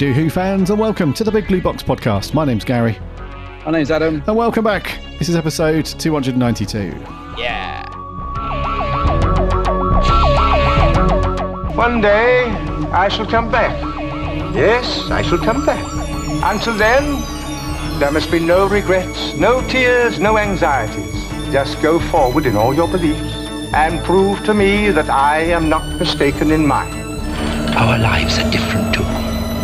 Howdy do, Who fans, and welcome to the Big Blue Box podcast. My name's Gary, My name's Adam. and welcome back. This is episode 292. Yeah. One day I shall come back. Yes, I shall come back. Until then, there must be no regrets, no tears, no anxieties. Just go forward in all your beliefs and prove to me that I am not mistaken in mine. Our lives are different to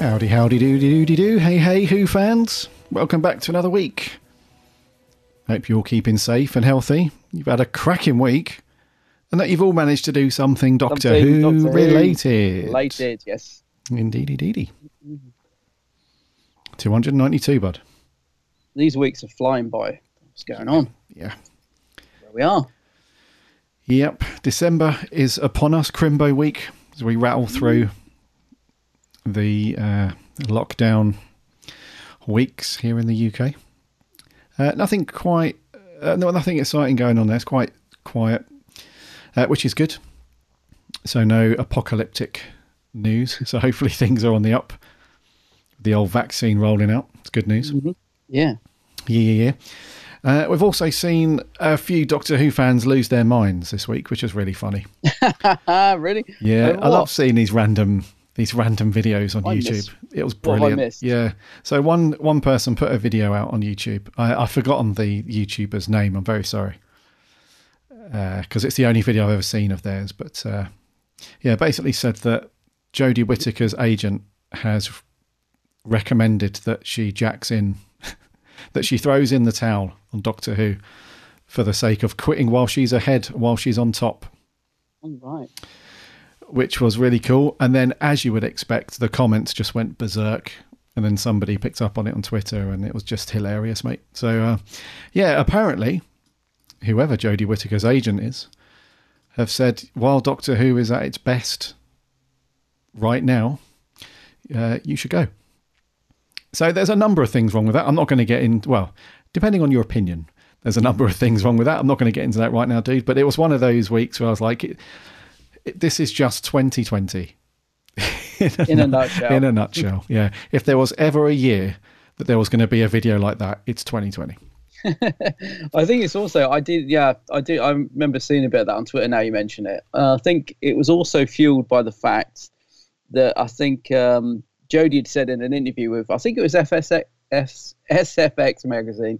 Howdy, howdy, doody, doody, doo. Hey, hey, Who fans. Welcome back to another week. Hope you're all keeping safe and healthy. You've had a cracking week, and that you've all managed to do something Doctor Something Who Doctor Who related. Related, yes. Indeedy, deedy. 292, bud. These weeks are flying by. What's going on? Yeah. Where we are. Yep, December is upon us, Crimbo week, as we rattle through the uh, lockdown weeks here in the UK. Uh, nothing quite, uh, no, nothing exciting going on there. It's quite quiet, uh, which is good. So no apocalyptic news. So hopefully things are on the up. The old vaccine rolling out. It's good news. Yeah. Yeah, yeah, yeah. Uh, we've also seen a few Doctor Who fans lose their minds this week, which is really funny. Really? Yeah, Uh, I love seeing these random these random videos on I YouTube. missed- It was brilliant. Yeah. So one one person put a video out on YouTube. I, I've forgotten the YouTuber's name. I'm very sorry because it's the only video I've ever seen of theirs. But uh, yeah, basically said that Jodie Whittaker's agent has recommended that she jacks in, that she throws in the towel on Doctor Who for the sake of quitting while she's ahead, while she's on top All right. which was really cool. And then, as you would expect, the comments just went berserk. And then somebody picked up on it on Twitter, and it was just hilarious, mate. So, uh, yeah, apparently, whoever Jodie Whittaker's agent is, have said while Doctor Who is at its best right now, uh, you should go. So there's a number of things wrong with that. I'm not going to get in. Well, depending on your opinion, there's a number of things wrong with that. I'm not going to get into that right now, dude. But it was one of those weeks where I was like, it, it, this is just 2020. In a nutshell. In a nutshell, yeah. If there was ever a year that there was going to be a video like that, it's 2020. I think it's also I did yeah I do I remember seeing a bit of that on Twitter. Now you mention it, uh, I think it was also fueled by the fact that I think um, Jodie had said in an interview with I think it was FSX, SFX magazine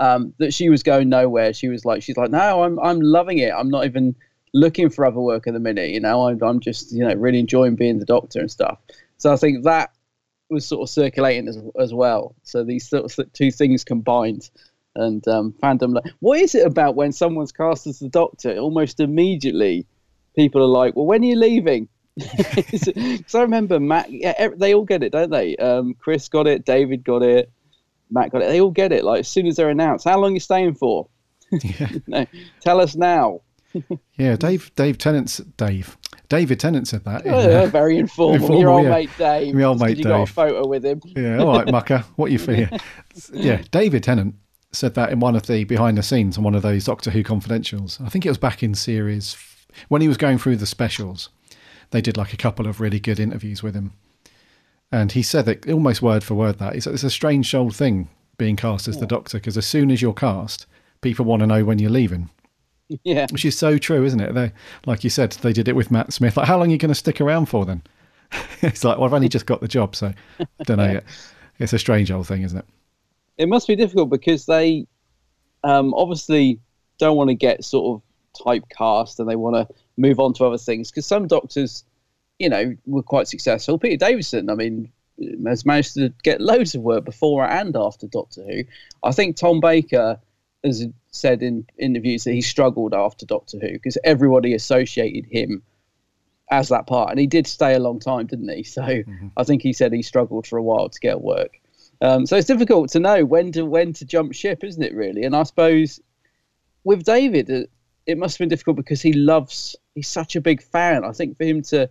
um, that she was going nowhere. She was like she's like no I'm I'm loving it. I'm not even looking for other work at the minute. You know I'm I'm just you know really enjoying being the doctor and stuff. So I think that was sort of circulating as as well. So these sort of two things combined and um, fandom. Like, what is it about when someone's cast as the Doctor? Almost immediately, people are like, "Well, when are you leaving?" Because I remember Matt. Yeah, they all get it, don't they? Um, Chris got it. David got it. Matt got it. They all get it. Like as soon as they're announced, how long are you staying for? Yeah. no, tell us now. Yeah, Dave Dave Tennant Dave David Tennant said that. in, Oh, yeah, very informal. informal, Your old yeah. mate Dave. My old Just 'cause mate you got a photo with him. Yeah, all right, mucker. What you fear? Yeah, David Tennant said that in one of the behind the scenes on one of those Doctor Who confidentials. I think it was back in series f- when he was going through the specials. They did like a couple of really good interviews with him, and he said that almost word for word that said it's a strange old thing being cast as the Doctor because as soon as you're cast, people want to know when you're leaving. Yeah. Which is so true, isn't it? They, like you said, they did it with Matt Smith. Like, how long are you going to stick around for then? it's like, well, I've only just got the job, so I don't know yet. It's a strange old thing, isn't it? It must be difficult because they um, obviously don't want to get sort of typecast and they want to move on to other things. Because some doctors, you know, were quite successful. Peter Davison, I mean, has managed to get loads of work before and after Doctor Who. I think Tom Baker has said in interviews that he struggled after Doctor Who because everybody associated him as that part, and he did stay a long time, didn't he? So I think he said he struggled for a while to get work. Um, so it's difficult to know when to when to jump ship, isn't it? Really, and I suppose with David, it, must have been difficult because he loves. He's such a big fan. I think for him to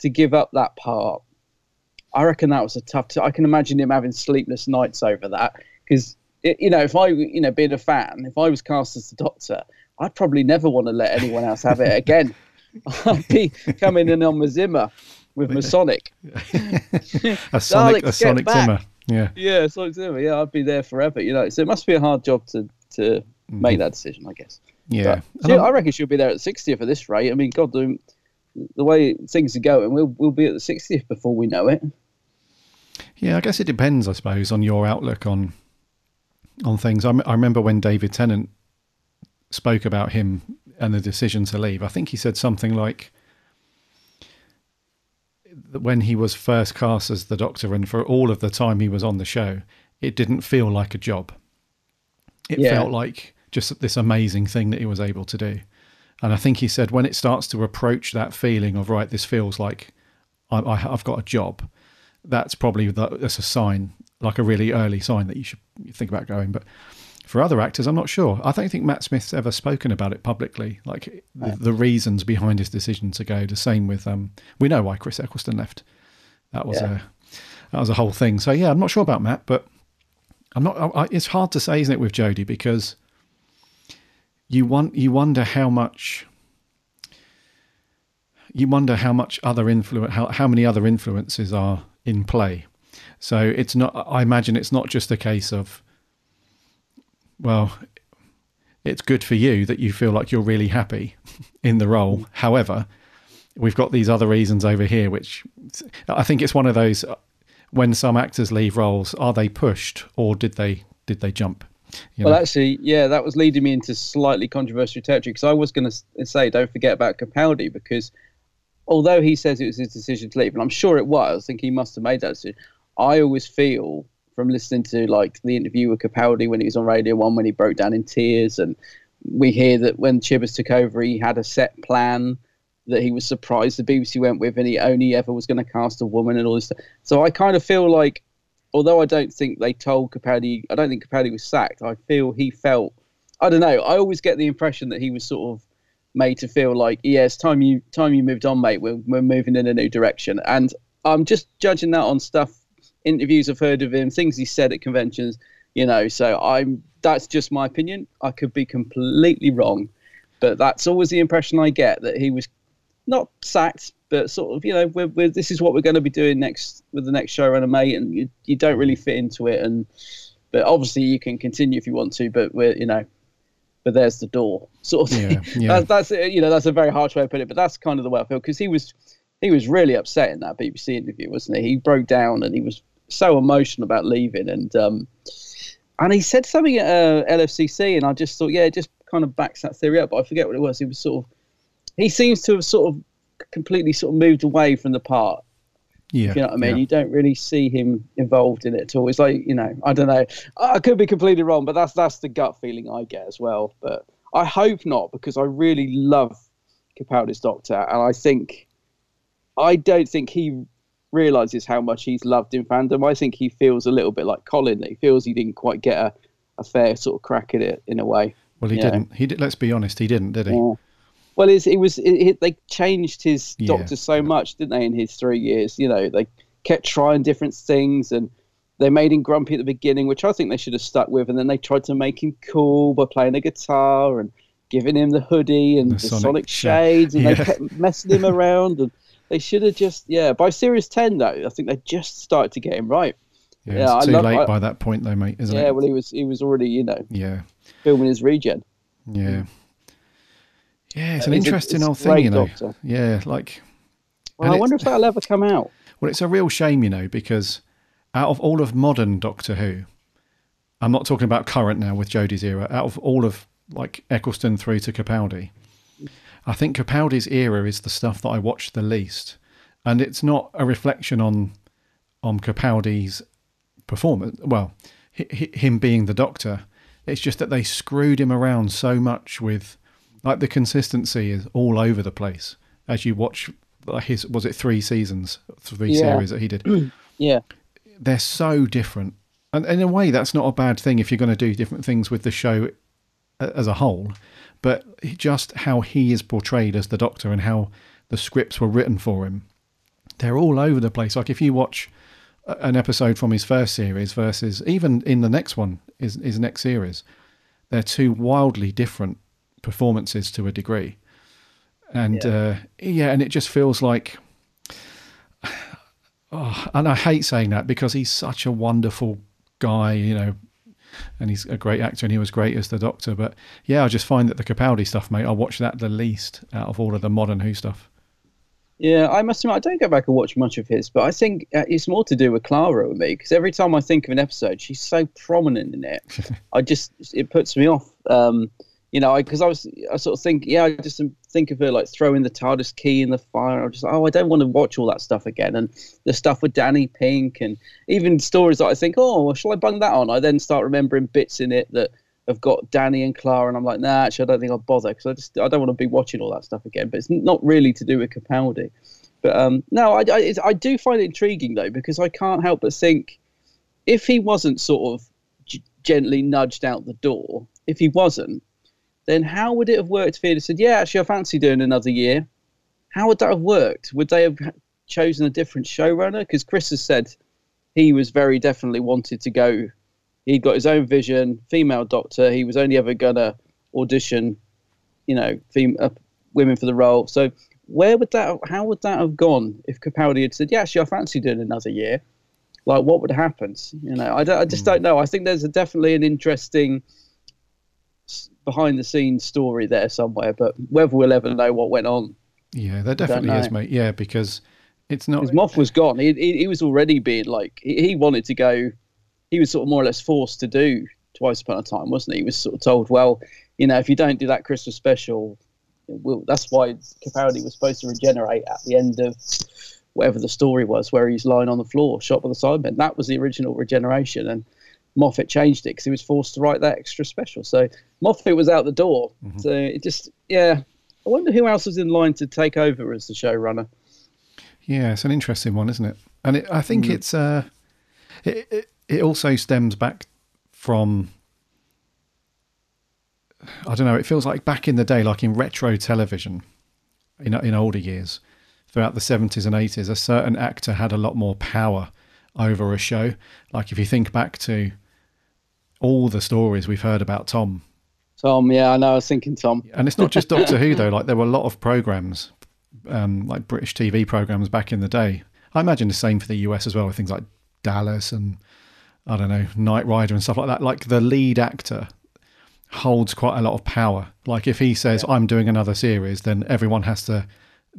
to give up that part, I reckon that was a tough. T- I can imagine him having sleepless nights over that because you know if I you know being a fan, if I was cast as the Doctor, I'd probably never want to let anyone else have it again. I'd be coming in on my Zimmer with Masonic. A Sonic, a Sonic back. Zimmer. Yeah. Yeah, Sonic Zimmer. Yeah, I'd be there forever. You know, so it must be a hard job to to mm-hmm. make that decision, I guess. Yeah. She, I reckon she'll be there at 60th at this rate. I mean, God, the, the way things are going, we'll we'll be at the 60th before we know it. Yeah, I guess it depends, I suppose, on your outlook on on things. I, m- I remember when David Tennant spoke about him and the decision to leave. I think he said something like that when he was first cast as the Doctor, and for all of the time he was on the show, it didn't feel like a job. It Yeah. felt like just this amazing thing that he was able to do. And I think he said when it starts to approach that feeling of right, this feels like I, I, I've got a job. That's probably the, that's a sign, like a really early sign that you should think about going. But for other actors, I'm not sure. I don't think Matt Smith's ever spoken about it publicly, like the, the reasons behind his decision to go. The same with um, we know why Chris Eccleston left. That was Yeah. a that was a whole thing. So yeah, I'm not sure about Matt, but I'm not. I, I- it's hard to say, isn't it, with Jodie because you want you wonder how much you wonder how much other influence how, how many other influences are in play. So it's not i imagine it's not just a case of well it's good for you that you feel like you're really happy in the role. However we've got these other reasons over here which i think it's one of those when some actors leave roles are they pushed or did they did they jump you well, know? actually, yeah, that was leading me into slightly controversial territory because I was going to say, don't forget about Capaldi because although he says it was his decision to leave, and I'm sure it was, I think he must have made that decision. I always feel from listening to like the interview with Capaldi when he was on Radio One when he broke down in tears, and we hear that when Chibbers took over, he had a set plan that he was surprised the BBC went with, and he only ever was going to cast a woman and all this stuff. So I kind of feel like, although I don't think they told Capaldi, I don't think Capaldi was sacked. I feel he felt, I don't know. I always get the impression that he was sort of made to feel like, yeah, it's time you time you moved on, mate. We're we're moving in a new direction, and I'm just judging that on stuff, interviews I've heard of him, things he said at conventions, you know. So I'm that's just my opinion. I could be completely wrong, but that's always the impression I get that he was not sacked, but sort of, you know, we're, we're, this is what we're going to be doing next with the next showrunner, mate, and you, you don't really fit into it. And but obviously you can continue if you want to, but we're, you know, but there's the door, sort of. Yeah, thing. yeah. That's, that's you know that's a very harsh way to put it, but that's kind of the way I feel because he was he was really upset in that BBC interview, wasn't he? He broke down and he was so emotional about leaving, and um, and he said something at uh, LFCC, and I just thought, yeah, it just kind of backs that theory up. But I forget what it was. He was sort of he seems to have sort of completely sort of moved away from the part. Yeah, you know what I mean. yeah. You don't really see him involved in it at all. It's like you know, I don't know. I could be completely wrong, but that's that's the gut feeling I get as well. But I hope not because I really love Capaldi's Doctor, and I think I don't think he realizes how much he's loved in fandom. I think he feels a little bit like Colin. That He feels he didn't quite get a, a fair sort of crack at it in a way. Well, he didn't. He did. Let's be honest. He didn't, did he? Yeah. Well, it's, it was it, it- they changed his Yeah. doctor so much, didn't they? In his three years, you know, they kept trying different things, and they made him grumpy at the beginning, which I think they should have stuck with. And then they tried to make him cool by playing a guitar and giving him the hoodie and The the, Sonic Sonic, shades, and Yeah. they kept messing him around. And they should have just, yeah. By series ten, though, I think they just started to get him right. Yeah, I it's too love- late I- by that point, though, mate, isn't yeah, it? well, he was he was already, you know, Yeah, filming his regen. yeah, yeah. It's Uh, an interesting a old thing, you know. doctor. Yeah, like. Well, I wonder if that'll ever come out. Well, it's a real shame, you know, because out of all of modern Doctor Who, I'm not talking about current now with Jodie's era. Out of all of like Eccleston through to Capaldi, I think Capaldi's era is the stuff that I watch the least, and it's not a reflection on on Capaldi's performance. Well, hi- hi- him being the Doctor, it's just that they screwed him around so much with like the consistency is all over the place as you watch like his was it three seasons three Yeah. series that he did yeah. they're so different and in a way that's not a bad thing if you're going to do different things with the show uh, as a whole but just how he is portrayed as the doctor and how the scripts were written for him they're all over the place like if you watch uh, an episode from his first series versus even in the next one his, his next series they're two wildly different performances to a degree and yeah. Uh, yeah and it just feels like oh, and I hate saying that because he's such a wonderful guy, you know, and he's a great actor and he was great as the Doctor. But yeah, I just find that the Capaldi stuff, mate, I watch that the least out of all of the modern Who stuff. Yeah, I must admit, I don't go back and watch much of his, but I think uh, it's more to do with Clara with me because every time I think of an episode, she's so prominent in it. I just, it puts me off. Um, you know, because I, was, I sort of think, yeah, I just think of her like throwing the TARDIS key in the fire. I'm just oh, I don't want to watch all that stuff again. And the stuff with Danny Pink and even stories that I think, oh, well, shall I bung that on? I then start remembering bits in it that have got Danny and Clara, and I'm like, nah, actually, I don't think I'll bother because I just I don't want to be watching all that stuff again. But it's not really to do with Capaldi. But um, no, I, I, I do find it intriguing though because I can't help but think if he wasn't sort of g- gently nudged out the door, if he wasn't, then how would it have worked if he had said, yeah, actually, I fancy doing another year? How would that have worked? Would they have chosen a different showrunner? Because Chris has said he was very definitely wanted to go. He'd got his own vision, female doctor. He was only ever going to audition, you know, fem- uh, women for the role. So where would that? How would that have gone if Capaldi had said, "Yeah, actually, I fancy doing another year"? Like, what would have happened? You know, I, don't- I just don't know. I think there's a, definitely an interesting behind the scenes story there somewhere, but whether we'll ever know what went on, Yeah, there definitely is, mate. Yeah, because it's not. his Moff was gone. He, he, he was already being like he, he wanted to go. He was sort of more or less forced to do twice upon a time, wasn't he? He was sort of told, well, you know, if you don't do that Christmas special, we'll, that's why Capaldi was supposed to regenerate at the end of whatever the story was, where he's lying on the floor, shot by the Cybermen. That was the original regeneration, and Moffat changed it because he was forced to write that extra special. So Moffat was out the door. So it just, yeah. I wonder who else was in line to take over as the showrunner. Yeah, it's an interesting one, isn't it? And it, I think Mm. it's uh, it, it it also stems back from I don't know. It feels like back in the day, like in retro television, in in older years, throughout the seventies and eighties, a certain actor had a lot more power over a show. Like if you think back to all the stories we've heard about Tom Tom, yeah, I know. I was thinking Tom. and it's not just Doctor Who though. Like there were a lot of programs, um, like British TV programs back in the day. I imagine the same for the US as well, with things like Dallas and I don't know Knight Rider and stuff like that. Like the lead actor holds quite a lot of power. Like if he says I'm doing another series, then everyone has to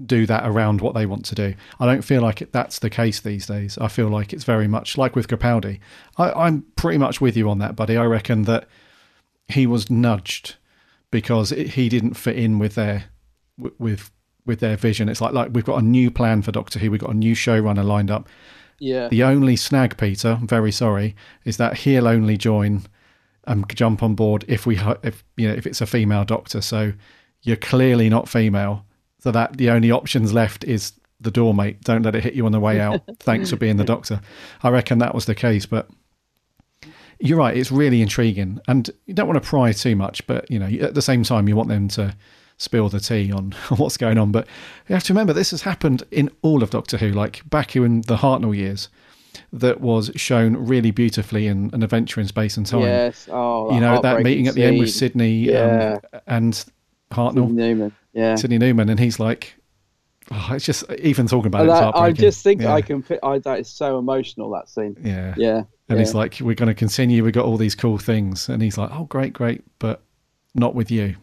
do that around what they want to do. I don't feel like it, that's the case these days. I feel like it's very much like with Capaldi. I, I'm pretty much with you on that, buddy. I reckon that he was nudged because it, he didn't fit in with their with with their vision. It's like like we've got a new plan for Doctor Who. We've got a new showrunner lined up. Yeah. The only snag, Peter, I'm very sorry, is that he'll only join and jump on board if we if you know if it's a female Doctor. So you're clearly not female. So that the only options left is the door, mate. Don't let it hit you on the way out. Thanks for being the doctor. I reckon that was the case, but you're right. It's really intriguing, and you don't want to pry too much, but you know, at the same time, you want them to spill the tea on what's going on. But you have to remember this has happened in all of Doctor Who, like back in the Hartnell years. That was shown really beautifully in an adventure in space and time. Yes. Oh, you know that meeting at the end with. Sydney Yeah. um, and Hartnell, Sydney Newman. Yeah. Sydney Newman, and he's like, oh, it's just even talking about And it, that- I just think yeah. I can. I, that is so emotional. That scene. Yeah. Yeah. And he's like, we're going to continue. We've got all these cool things. And he's like, oh, great, great, but not with you.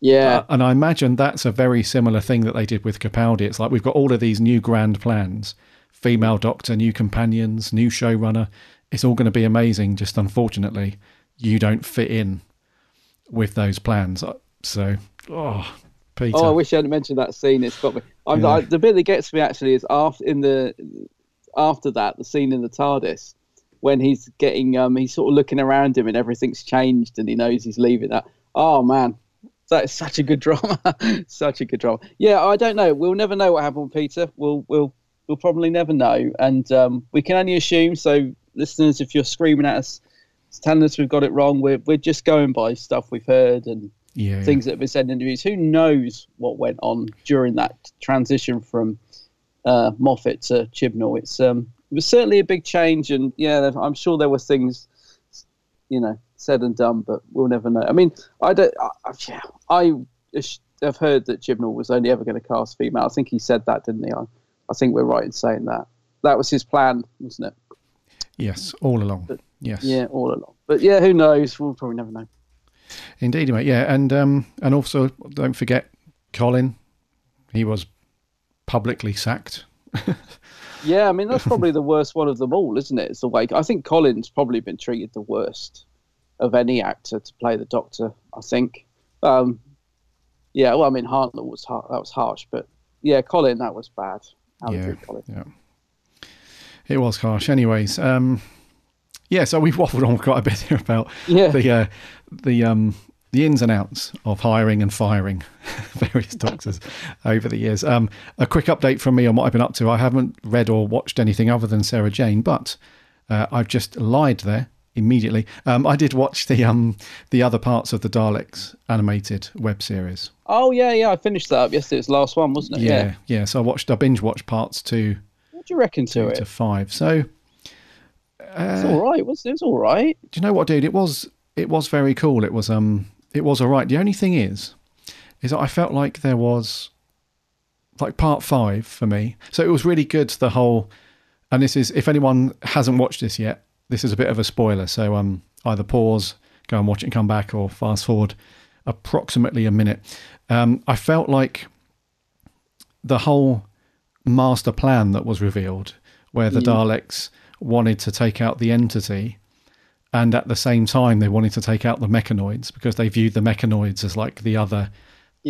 Yeah. Uh, and I imagine that's a very similar thing that they did with Capaldi. It's like we've got all of these new grand plans female doctor, new companions, new showrunner. It's all going to be amazing. Just unfortunately, you don't fit in with those plans. Uh, So, oh, Peter. Oh, I wish I hadn't mentioned that scene. It's got me. I'm, Yeah. I, the bit that gets me actually is after in the after that the scene in the TARDIS when he's getting um he's sort of looking around him and everything's changed and he knows he's leaving. That oh man, that is such a good drama, such a good drama. Yeah, I don't know. We'll never know what happened Peter. We'll we'll we'll probably never know, and um, we can only assume. So, listeners, if you're screaming at us, telling us we've got it wrong, we're we're just going by stuff we've heard and Yeah, things that have been said in interviews. Who knows what went on during that transition from uh, Moffat to Chibnall? It's um, it was certainly a big change, and yeah, I'm sure there were things, you know, said and done, but we'll never know. I mean, I don't. I, I- yeah, I have heard that Chibnall was only ever going to cast female. I think he said that, didn't he? I, I think we're right in saying that. That was his plan, wasn't it? Yes, all along. yes. Yeah, all along. But yeah, who knows? We'll probably never know. Indeed, mate. Yeah, and um, and also don't forget Colin. He was publicly sacked. Yeah, I mean that's probably the worst one of them all, isn't it? It's the way I think Colin's probably been treated the worst of any actor to play the Doctor. I think. Um, yeah, well, I mean Hartnell was har- that was harsh, but yeah, Colin that was bad. How Yeah, Colin. yeah. It was harsh. Anyways, um, yeah. So we've waffled on quite a bit here about Yeah. the uh, the um, the ins and outs of hiring and firing various doctors over the years. Um, a quick update from me on what I've been up to. I haven't read or watched anything other than Sarah Jane, but uh, I've just lied there immediately. Um, I did watch the um, the other parts of the Daleks animated web series. Oh yeah, yeah, I finished that up yesterday. It's the last one, wasn't it? Yeah, yeah. So I watched. I binge watched parts two, What do you reckon to it? to five. So it's all right. Was it was all right? do you know what, dude? It was it was very cool. It was um it was all right. The only thing is, is that I felt like there was like part five for me. So it was really good. The whole, and this is if anyone hasn't watched this yet, this is a bit of a spoiler. So um either pause, go and watch it, and come back, or fast forward approximately a minute. Um, I felt like the whole master plan that was revealed, where the Mm. Daleks wanted to take out the entity, and at the same time they wanted to take out the mechanoids because they viewed the mechanoids as like the other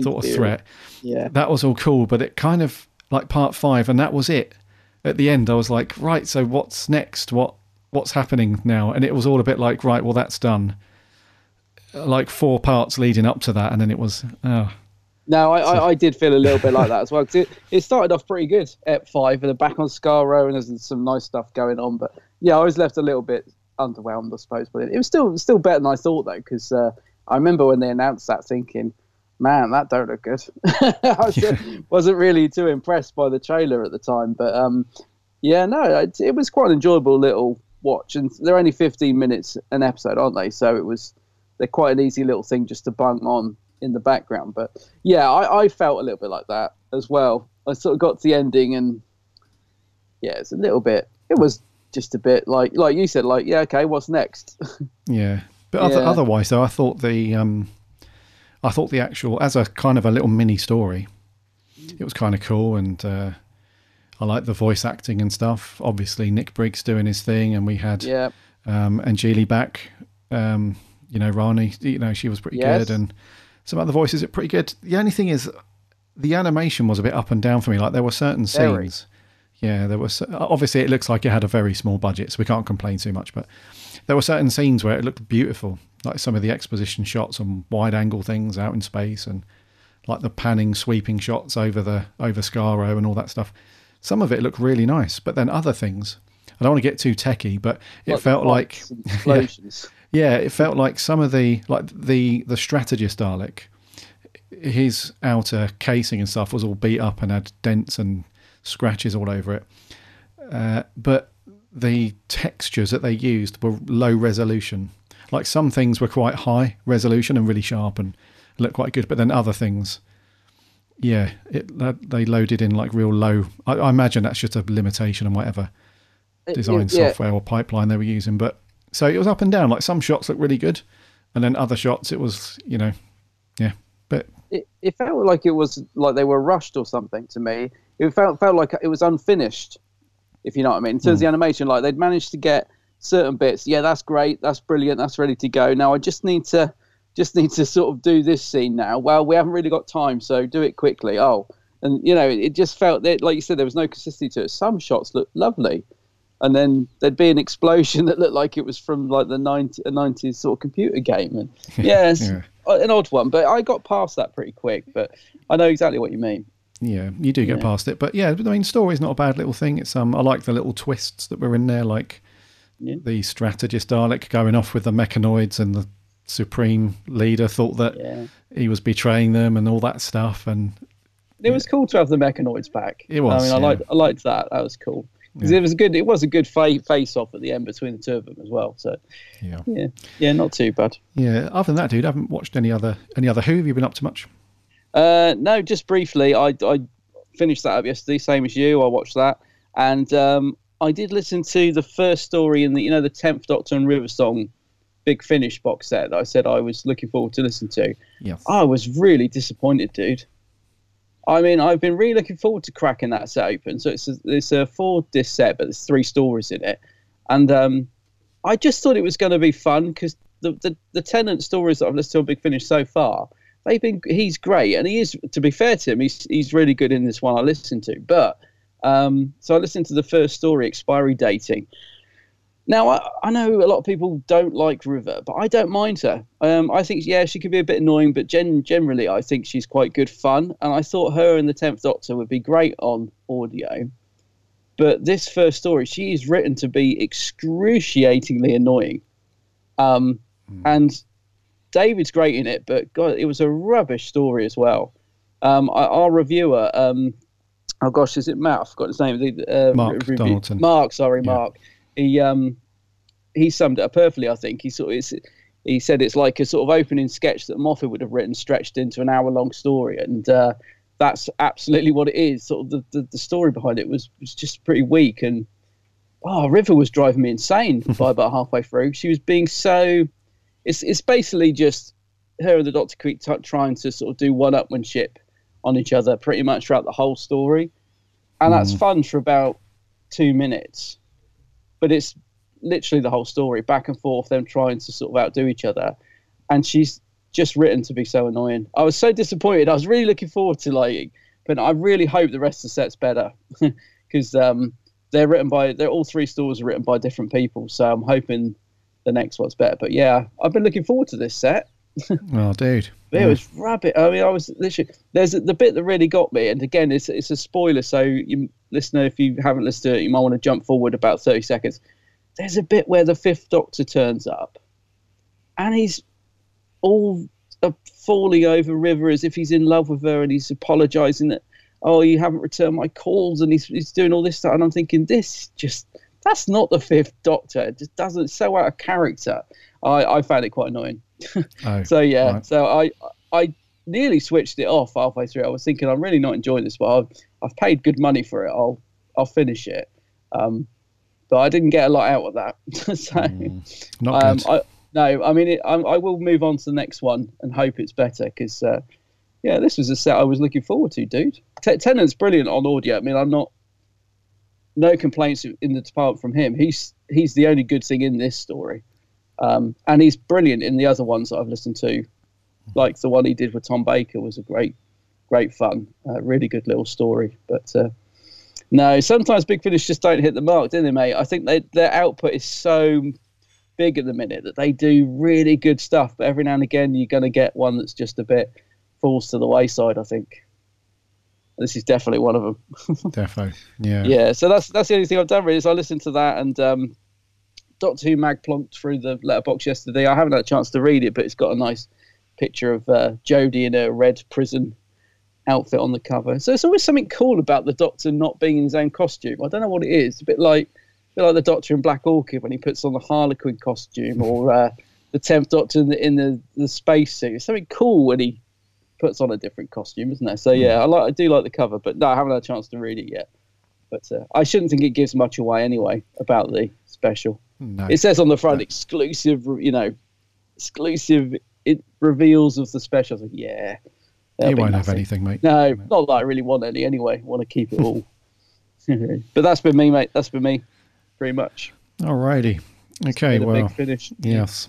sort of threat. Yeah. That was all cool, but it kind of like part five, and that was it. At the end, I was like, right, so what's next? What what's happening now? And it was all a bit like, right, well, that's done. Like four parts leading up to that, and then it was, oh, No, I, I, I did feel a little bit like that as well. 'cause it, it started off pretty good at five, and then back on Skaro, and there's some nice stuff going on. But yeah, I was left a little bit underwhelmed, I suppose. But it was still still better than I thought, though, because uh, I remember when they announced that, thinking, "Man, that don't look good." I was, wasn't really too impressed by the trailer at the time, but um, yeah, no, it, it was quite an enjoyable little watch, and they're only 15 minutes an episode, aren't they? So it was they're quite an easy little thing just to bung on in the background. But yeah, I, I felt a little bit like that as well. I sort of got to the ending and yeah, it's a little bit. It was just a bit like like you said, like yeah, okay, what's next? Yeah, but other, Yeah. otherwise, though, I thought the um, I thought the actual as a kind of a little mini story, it was kind of cool, and uh, I like the voice acting and stuff. Obviously, Nick Briggs doing his thing, and we had Yeah. um, and Anjli back. Um, you know, Rani, you know, she was pretty Yes. good, and some other voices are pretty good. The only thing is, the animation was a bit up and down for me. Like there were certain Very. scenes. Yeah, there was uh, obviously it looks like it had a very small budget, so we can't complain too much. But there were certain scenes where it looked beautiful, like some of the exposition shots and wide angle things out in space, and like the panning, sweeping shots over the over Skaro and all that stuff. Some of it looked really nice, but then other things. I don't want to get too techie, but it Like felt like explosions. yeah, it felt like some of the like the the strategist Dalek, his outer casing and stuff was all beat up and had dents and scratches all over it. Uh, but the textures that they used were low resolution. Like some things were quite high resolution and really sharp and looked quite good, but then other things, yeah, it they loaded in like real low. I, I imagine that's just a limitation and whatever It- design yeah. software or pipeline they were using. But so it was up and down. Like some shots looked really good, and then other shots it was you know, yeah. But it, it felt like it was like they were rushed or something to me. It felt felt like it was unfinished, if you know what I mean. In terms of the hmm. animation, like they'd managed to get certain bits. Yeah, that's great. That's brilliant. That's ready to go. Now I just need to just need to sort of do this scene now. Well, we haven't really got time, so do it quickly. Oh, and you know, it just felt that, like you said, there was no consistency to it. Some shots looked lovely, and then there'd be an explosion that looked like it was from like the 90, 90s sort of computer game. And yeah, Yeah. an odd one, but I got past that pretty quick. But I know exactly what you mean. Yeah, you do get Yeah. past it, but yeah, I mean, story's not a bad little thing. It's um, I like the little twists that were in there, like the strategist Dalek going off with the mechanoids, and the supreme leader thought that he was betraying them, and all that stuff. And It was cool to have the mechanoids back. It was, I mean, I yeah. liked, I liked that. That was cool Yeah. it was a good. It was a good fa- face off at the end between the two of them as well. So yeah, yeah, yeah, not too bad. yeah. Other than that, dude, I haven't watched any other any other Who. Have you been up to much? Uh, no, just briefly, I, I finished that up yesterday, same as you. I watched that, and um, I did listen to the first story in the you know the Tenth Doctor and River Song Big Finish box set that I said I was looking forward to listen to. Yeah. I was really disappointed, dude. I mean, I've been really looking forward to cracking that set open. So it's a, it's a four disc set, but there's three stories in it, and um, I just thought it was going to be fun because the, the the Tennant stories that I've listened to on Big Finish so far, they've been he's great, and he is to be fair to him, he's he's really good in this one I listened to. But um, so I listened to the first story, expiry dating. Now I, I know a lot of people don't like River, but I don't mind her. Um, I think yeah, she could be a bit annoying, but gen- generally I think she's quite good fun. And I thought her and the Tenth Doctor would be great on audio. But this first story, she is written to be excruciatingly annoying. Um, and David's great in it, but God, it was a rubbish story as well. Um, our reviewer, um, oh gosh, is it Matt? I forgot his name. The, uh, Mark review- Donaldson. Mark, sorry, Mark. He um, he summed it up perfectly. I think he sort of he said it's like a sort of opening sketch that Moffat would have written, stretched into an hour long story, and uh, that's absolutely what it is. Sort of the, the, the story behind it was was just pretty weak, and oh, River was driving me insane by about halfway through. She was being so. It's it's basically just her and the Doctor keep t- trying to sort of do one-upmanship on each other pretty much throughout the whole story, and that's Mm. fun for about two minutes, but it's literally the whole story back and forth, them trying to sort of outdo each other, and she's just written to be so annoying. I was so disappointed. I was really looking forward to like, but I really hope the rest of the set's better because um, they're written by they're all three stories are written by different people. So I'm hoping the next one's better. But yeah, I've been looking forward to this set. Oh, dude. It Yeah. was rabbit. I mean, I was literally there's the bit that really got me, and again, it's it's a spoiler. So you listener, if you haven't listened to it, you might want to jump forward about thirty seconds. There's a bit where the Fifth Doctor turns up, and he's all uh, falling over River as if he's in love with her, and he's apologising that oh you haven't returned my calls, and he's he's doing all this stuff, and I'm thinking this just that's not the Fifth Doctor. It just doesn't so out of character. I I found it quite annoying. Oh, So yeah, right. so I I nearly switched it off halfway through. I was thinking I'm really not enjoying this, but I've I've paid good money for it. I'll I'll finish it. Um, but I didn't get a lot out of that. so Not um, good. I, no, I mean it, I, I will move on to the next one and hope it's better because uh, yeah, this was a set I was looking forward to, dude. T- Tennant's brilliant on audio. I mean, I'm not no complaints in the department from him. He's he's the only good thing in this story. Um, and he's brilliant in the other ones that I've listened to, like the one he did with Tom Baker was a great, great fun, uh, really good little story. But uh, no, sometimes Big Finish just don't hit the mark, do they, mate? I think they, their output is so big at the minute that they do really good stuff, but every now and again you're going to get one that's just a bit falls to the wayside. I think this is definitely one of them. definitely, Yeah. yeah, so that's that's the only thing I've done really. Is I listened to that and um, Doctor Who mag plonked through the letterbox yesterday. I haven't had a chance to read it, but it's got a nice picture of uh, Jodie in a red prison outfit on the cover. So it's always something cool about the Doctor not being in his own costume. I don't know what it is. a bit like a bit like the Doctor in Black Orchid when he puts on the Harlequin costume, or uh, the Tenth Doctor in the in the, the space suit. It's something cool when he puts on a different costume, isn't there? So yeah, I like I do like the cover, but no, I haven't had a chance to read it yet. But uh, I shouldn't think it gives much away anyway about the special. No. It says on the front exclusive, you know, exclusive it reveals of the special. I was like, yeah, that'll You be won't have anything, mate. No, not that I really want any anyway. I want to keep it all. but that's been me, mate. That's been me, pretty much. Alrighty. Okay, well, finish. yes.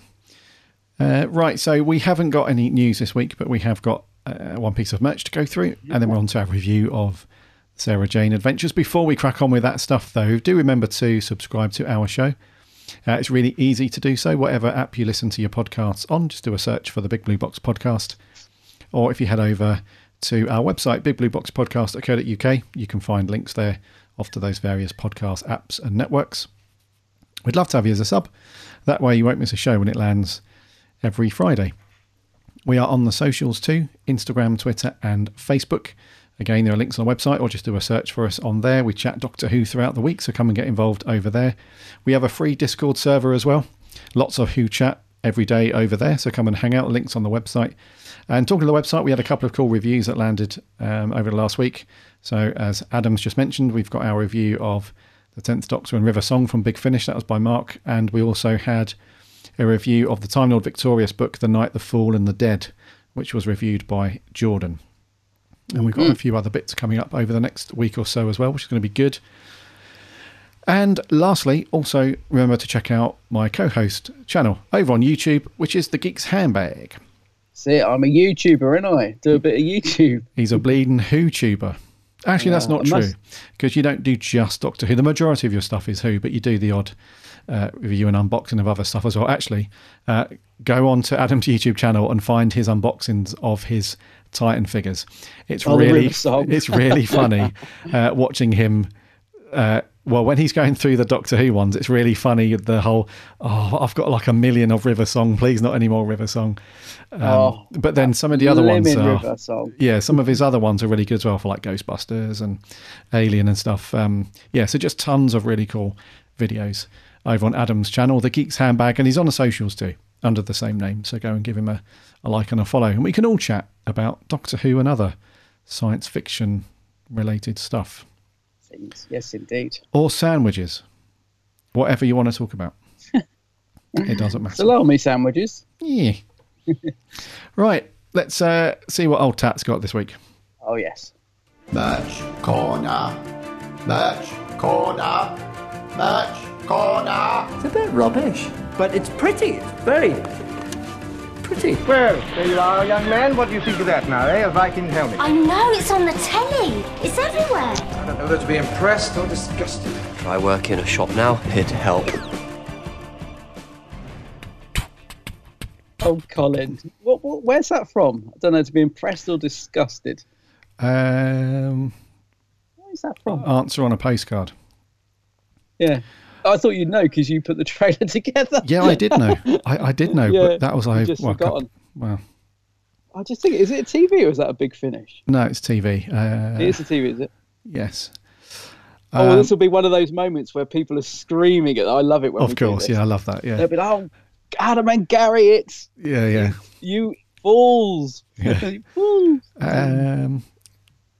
Uh, right, so we haven't got any news this week, but we have got uh, one piece of merch to go through, and then we're on to our review of Sarah Jane Adventures. Before we crack on with that stuff, though, do remember to subscribe to our show. Uh, it's really easy to do so. Whatever app you listen to your podcasts on, just do a search for the Big Blue Box podcast. Or if you head over to our website, bigblueboxpodcast.co.uk, you can find links there off to those various podcast apps and networks. We'd love to have you as a sub. That way you won't miss a show when it lands every Friday. We are on the socials too Instagram, Twitter, and Facebook. Again, there are links on the website, or just do a search for us on there. We chat Doctor Who throughout the week, so come and get involved over there. We have a free Discord server as well. Lots of Who chat every day over there, so come and hang out. Links on the website. And talking to the website, we had a couple of cool reviews that landed um, over the last week. So, as Adam's just mentioned, we've got our review of The Tenth Doctor and River Song from Big Finish. That was by Mark. And we also had a review of the Time Lord Victorious book, The Night, the Fool, and the Dead, which was reviewed by Jordan. And we've got a few other bits coming up over the next week or so as well, which is going to be good. And lastly, also remember to check out my co host channel over on YouTube, which is The Geek's Handbag. See, I'm a YouTuber, and I do a bit of YouTube. He's a bleeding Who tuber. Actually, that's not true because you don't do just Doctor Who. The majority of your stuff is Who, but you do the odd uh, review and unboxing of other stuff as well. Actually, uh, go on to Adam's YouTube channel and find his unboxings of his Titan figures. It's Oh, really, it's really funny uh, watching him. Uh, well, when he's going through the Doctor Who ones, it's really funny. The whole, oh, I've got like a million of River Song. Please, not any more River Song. Um, Oh, but then some of the other ones are, yeah, some of his other ones are really good as well for like Ghostbusters and Alien and stuff. Um, yeah, so just tons of really cool videos over on Adam's channel, The Geek's Handbag, and he's on the socials too under the same name. So go and give him a, a like and a follow, and we can all chat about Doctor Who and other science fiction related stuff Things. Yes, indeed. or sandwiches, whatever you want to talk about. it doesn't matter. Salami sandwiches. Yeah. right, let's uh, see what old Tat's got this week. Oh yes. Merch corner. Merch corner. Merch corner. It's a bit rubbish, but it's pretty. It's very pretty. Well, there you are, young man. What do you think of that now, eh? A Viking helmet. I know, it's on the telly. It's everywhere. I don't know whether to be impressed or disgusted. I work in a shop now. Here to help. Oh, Colin. What, what? Where's that from? I don't know. To be impressed or disgusted. Um, Where's that from? answer on a postcard. Yeah. I thought you'd know because you put the trailer together. Yeah, I did know. I, I did know, Yeah, but that was I. just well, forgotten. well, I just think, is it a TV or is that a big finish? no, it's TV. Uh, it is a TV, is it? yes. Oh, well, Um, this will be one of those moments where people are screaming it. I love it when we of do course, yeah, I love that. Yeah, They'll be like, oh, Adam and Gary, it's yeah, yeah. you fools. Yeah. You fools. Um,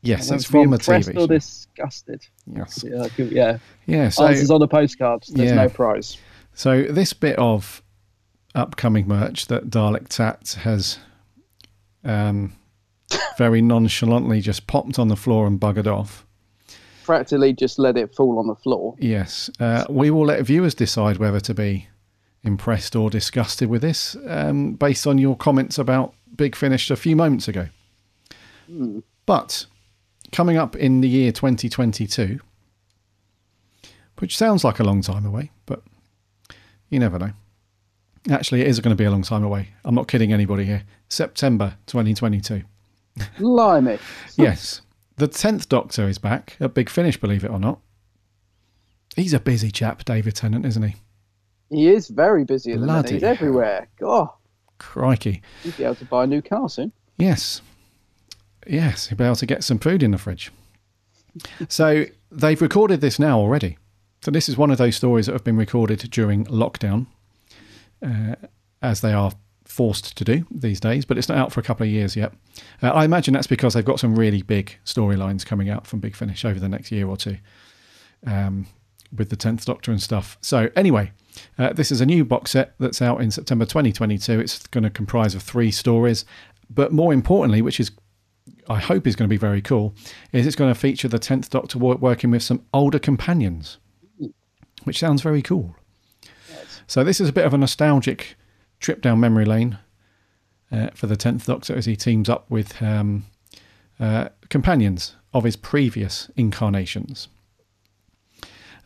yes, want from a to be impressed TV show. disgusted. Yes. Yeah, could- yeah. Yeah, so- Answers on the postcards. There's Yeah. no prize. So this bit of upcoming merch that Dalek Tat has um, very nonchalantly just popped on the floor and buggered off. Practically just let it fall on the floor. Yes, uh, we will let viewers decide whether to be impressed or disgusted with this, um, based on your comments about Big Finish a few moments ago. Hmm. But coming up in the year 2022, which sounds like a long time away, but you never know. Actually, it is going to be a long time away. I'm not kidding anybody here. September 2022. Blimey. yes, the tenth Doctor is back at Big Finish. Believe it or not, he's a busy chap, David Tennant, isn't he? He is very busy at the minute. He's everywhere. God, Crikey, He'll be able to buy a new car soon. yes, yes, he'll be able to get some food in the fridge. so they've recorded this now already. So this is one of those stories that have been recorded during lockdown, uh, as they are forced to do these days. But it's not out for a couple of years yet. Uh, I imagine that's because they've got some really big storylines coming out from Big Finish over the next year or two, um, with the Tenth Doctor and stuff. So anyway, uh, this is a new box set that's out in September 2022. It's going to comprise of three stories, but more importantly, which is I hope is going to be very cool, is it's going to feature the Tenth Doctor working with some older companions, which sounds very cool. So this is a bit of a nostalgic trip down memory lane uh, for the Tenth Doctor as he teams up with um, uh, companions of his previous incarnations,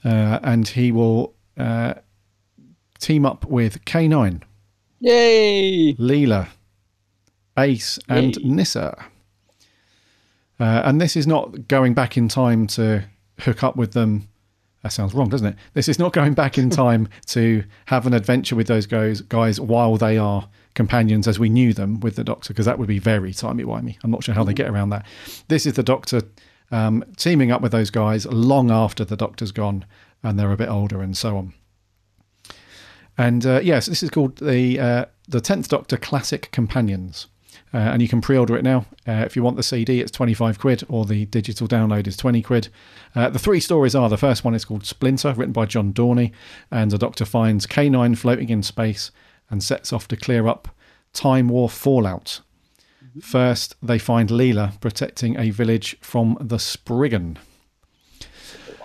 uh, and he will uh, team up with K9, Yay! Leela, Ace, and Yay. Nyssa. Uh, and this is not going back in time to hook up with them. That sounds wrong, doesn't it? This is not going back in time to have an adventure with those guys, guys while they are companions as we knew them with the Doctor, because that would be very timey-wimey. I'm not sure how they get around that. This is the Doctor um, teaming up with those guys long after the Doctor's gone and they're a bit older and so on. And uh, yes, this is called the uh, the Tenth Doctor Classic Companions, uh, and you can pre-order it now. Uh, if you want the CD, it's twenty five quid, or the digital download is twenty quid. Uh, the three stories are: the first one is called Splinter, written by John Dorney, and the Doctor finds K nine floating in space and sets off to clear up Time War fallout. First, they find Leela protecting a village from the Spriggan.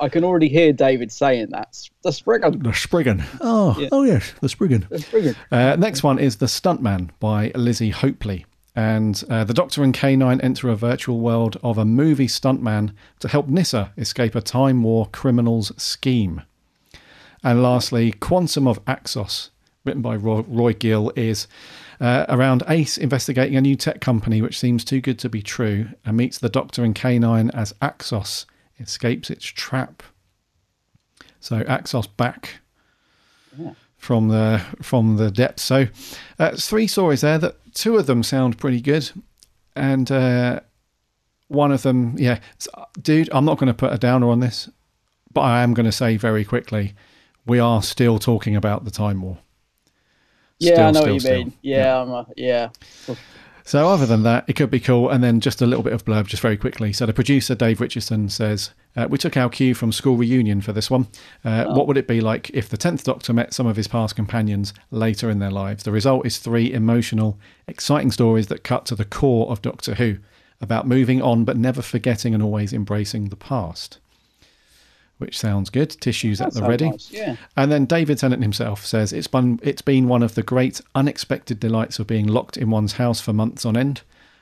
I can already hear David saying that. The Spriggan. The Spriggan. Oh, Yeah. oh yes, the Spriggan. The Spriggan. Uh, next one is The Stuntman by Lizzie Hopley. And uh, the Doctor and K9 enter a virtual world of a movie stuntman to help Nyssa escape a Time War criminal's scheme. And lastly, Quantum of Axos, written by Roy, Roy Gill, is uh, around Ace investigating a new tech company which seems too good to be true and meets the Doctor and K9 as Axos escapes its trap. So Axos back from the from the depths. So uh, three stories there. That two of them sound pretty good, and uh, one of them, yeah, dude. I'm not going to put a downer on this, but I am going to say very quickly, we are still talking about the Time War. Yeah, I know still, what you still. mean. Yeah, I'm a, yeah. So other than that, it could be cool. And then just a little bit of blurb, just very quickly. So the producer Dave Richardson says, uh, "We took our cue from School Reunion for this one. Uh, What would it be like if the tenth Doctor met some of his past companions later in their lives? The result is three emotional, exciting stories that cut to the core of Doctor Who, about moving on but never forgetting and always embracing the past." Which sounds good. Tissues That at the ready. nice, yeah. And then David Tennant himself says it's been it's been one of the great unexpected delights of being locked in one's house for months on end.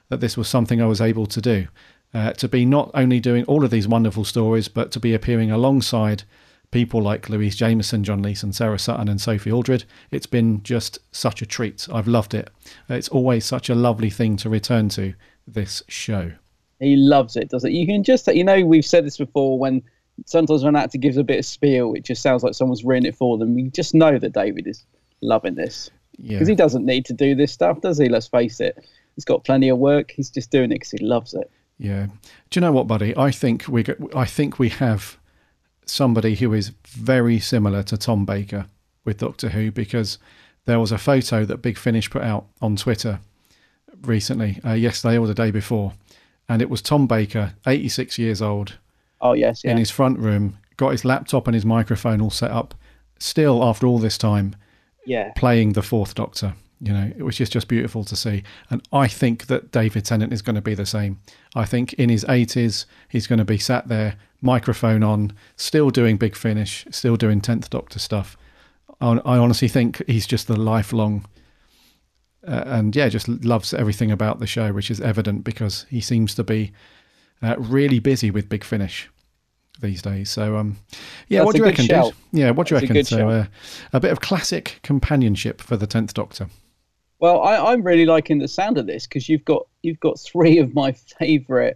That this was something I was able to do, uh, to be not only doing all of these wonderful stories, but to be appearing alongside people like Louise Jameson, John Leeson, Sarah Sutton, and Sophie Aldred. It's been just such a treat. I've loved it. It's always such a lovely thing to return to this show. He loves it, does it? You can just, you know, we've said this before when sometimes when an actor gives a bit of spiel, it just sounds like someone's written it for them. We just know that David is loving this. Yeah. Because he doesn't need to do this stuff, does he? Let's face it. He's got plenty of work. He's just doing it because he loves it. Yeah. Do you know what, buddy? I think we I think we have somebody who is very similar to Tom Baker with Doctor Who because there was a photo that Big Finish put out on Twitter recently, uh, yesterday or the day before, and it was Tom Baker, 86 years old, Oh, yes. Yeah. in his front room, got his laptop and his microphone all set up, still after all this time, yeah. playing the Fourth Doctor. You know, it was just just beautiful to see, and I think that David Tennant is going to be the same. I think in his eighties, he's going to be sat there, microphone on, still doing Big Finish, still doing Tenth Doctor stuff. I, I honestly think he's just the lifelong, uh, and yeah, just loves everything about the show, which is evident because he seems to be uh, really busy with Big Finish these days. So, um, yeah, That's what do you reckon, shout. dude? Yeah, what do you That's a reckon? good So, uh, a bit of classic companionship for the Tenth Doctor. Well, I, I'm really liking the sound of this because you've got you've got three of my favourite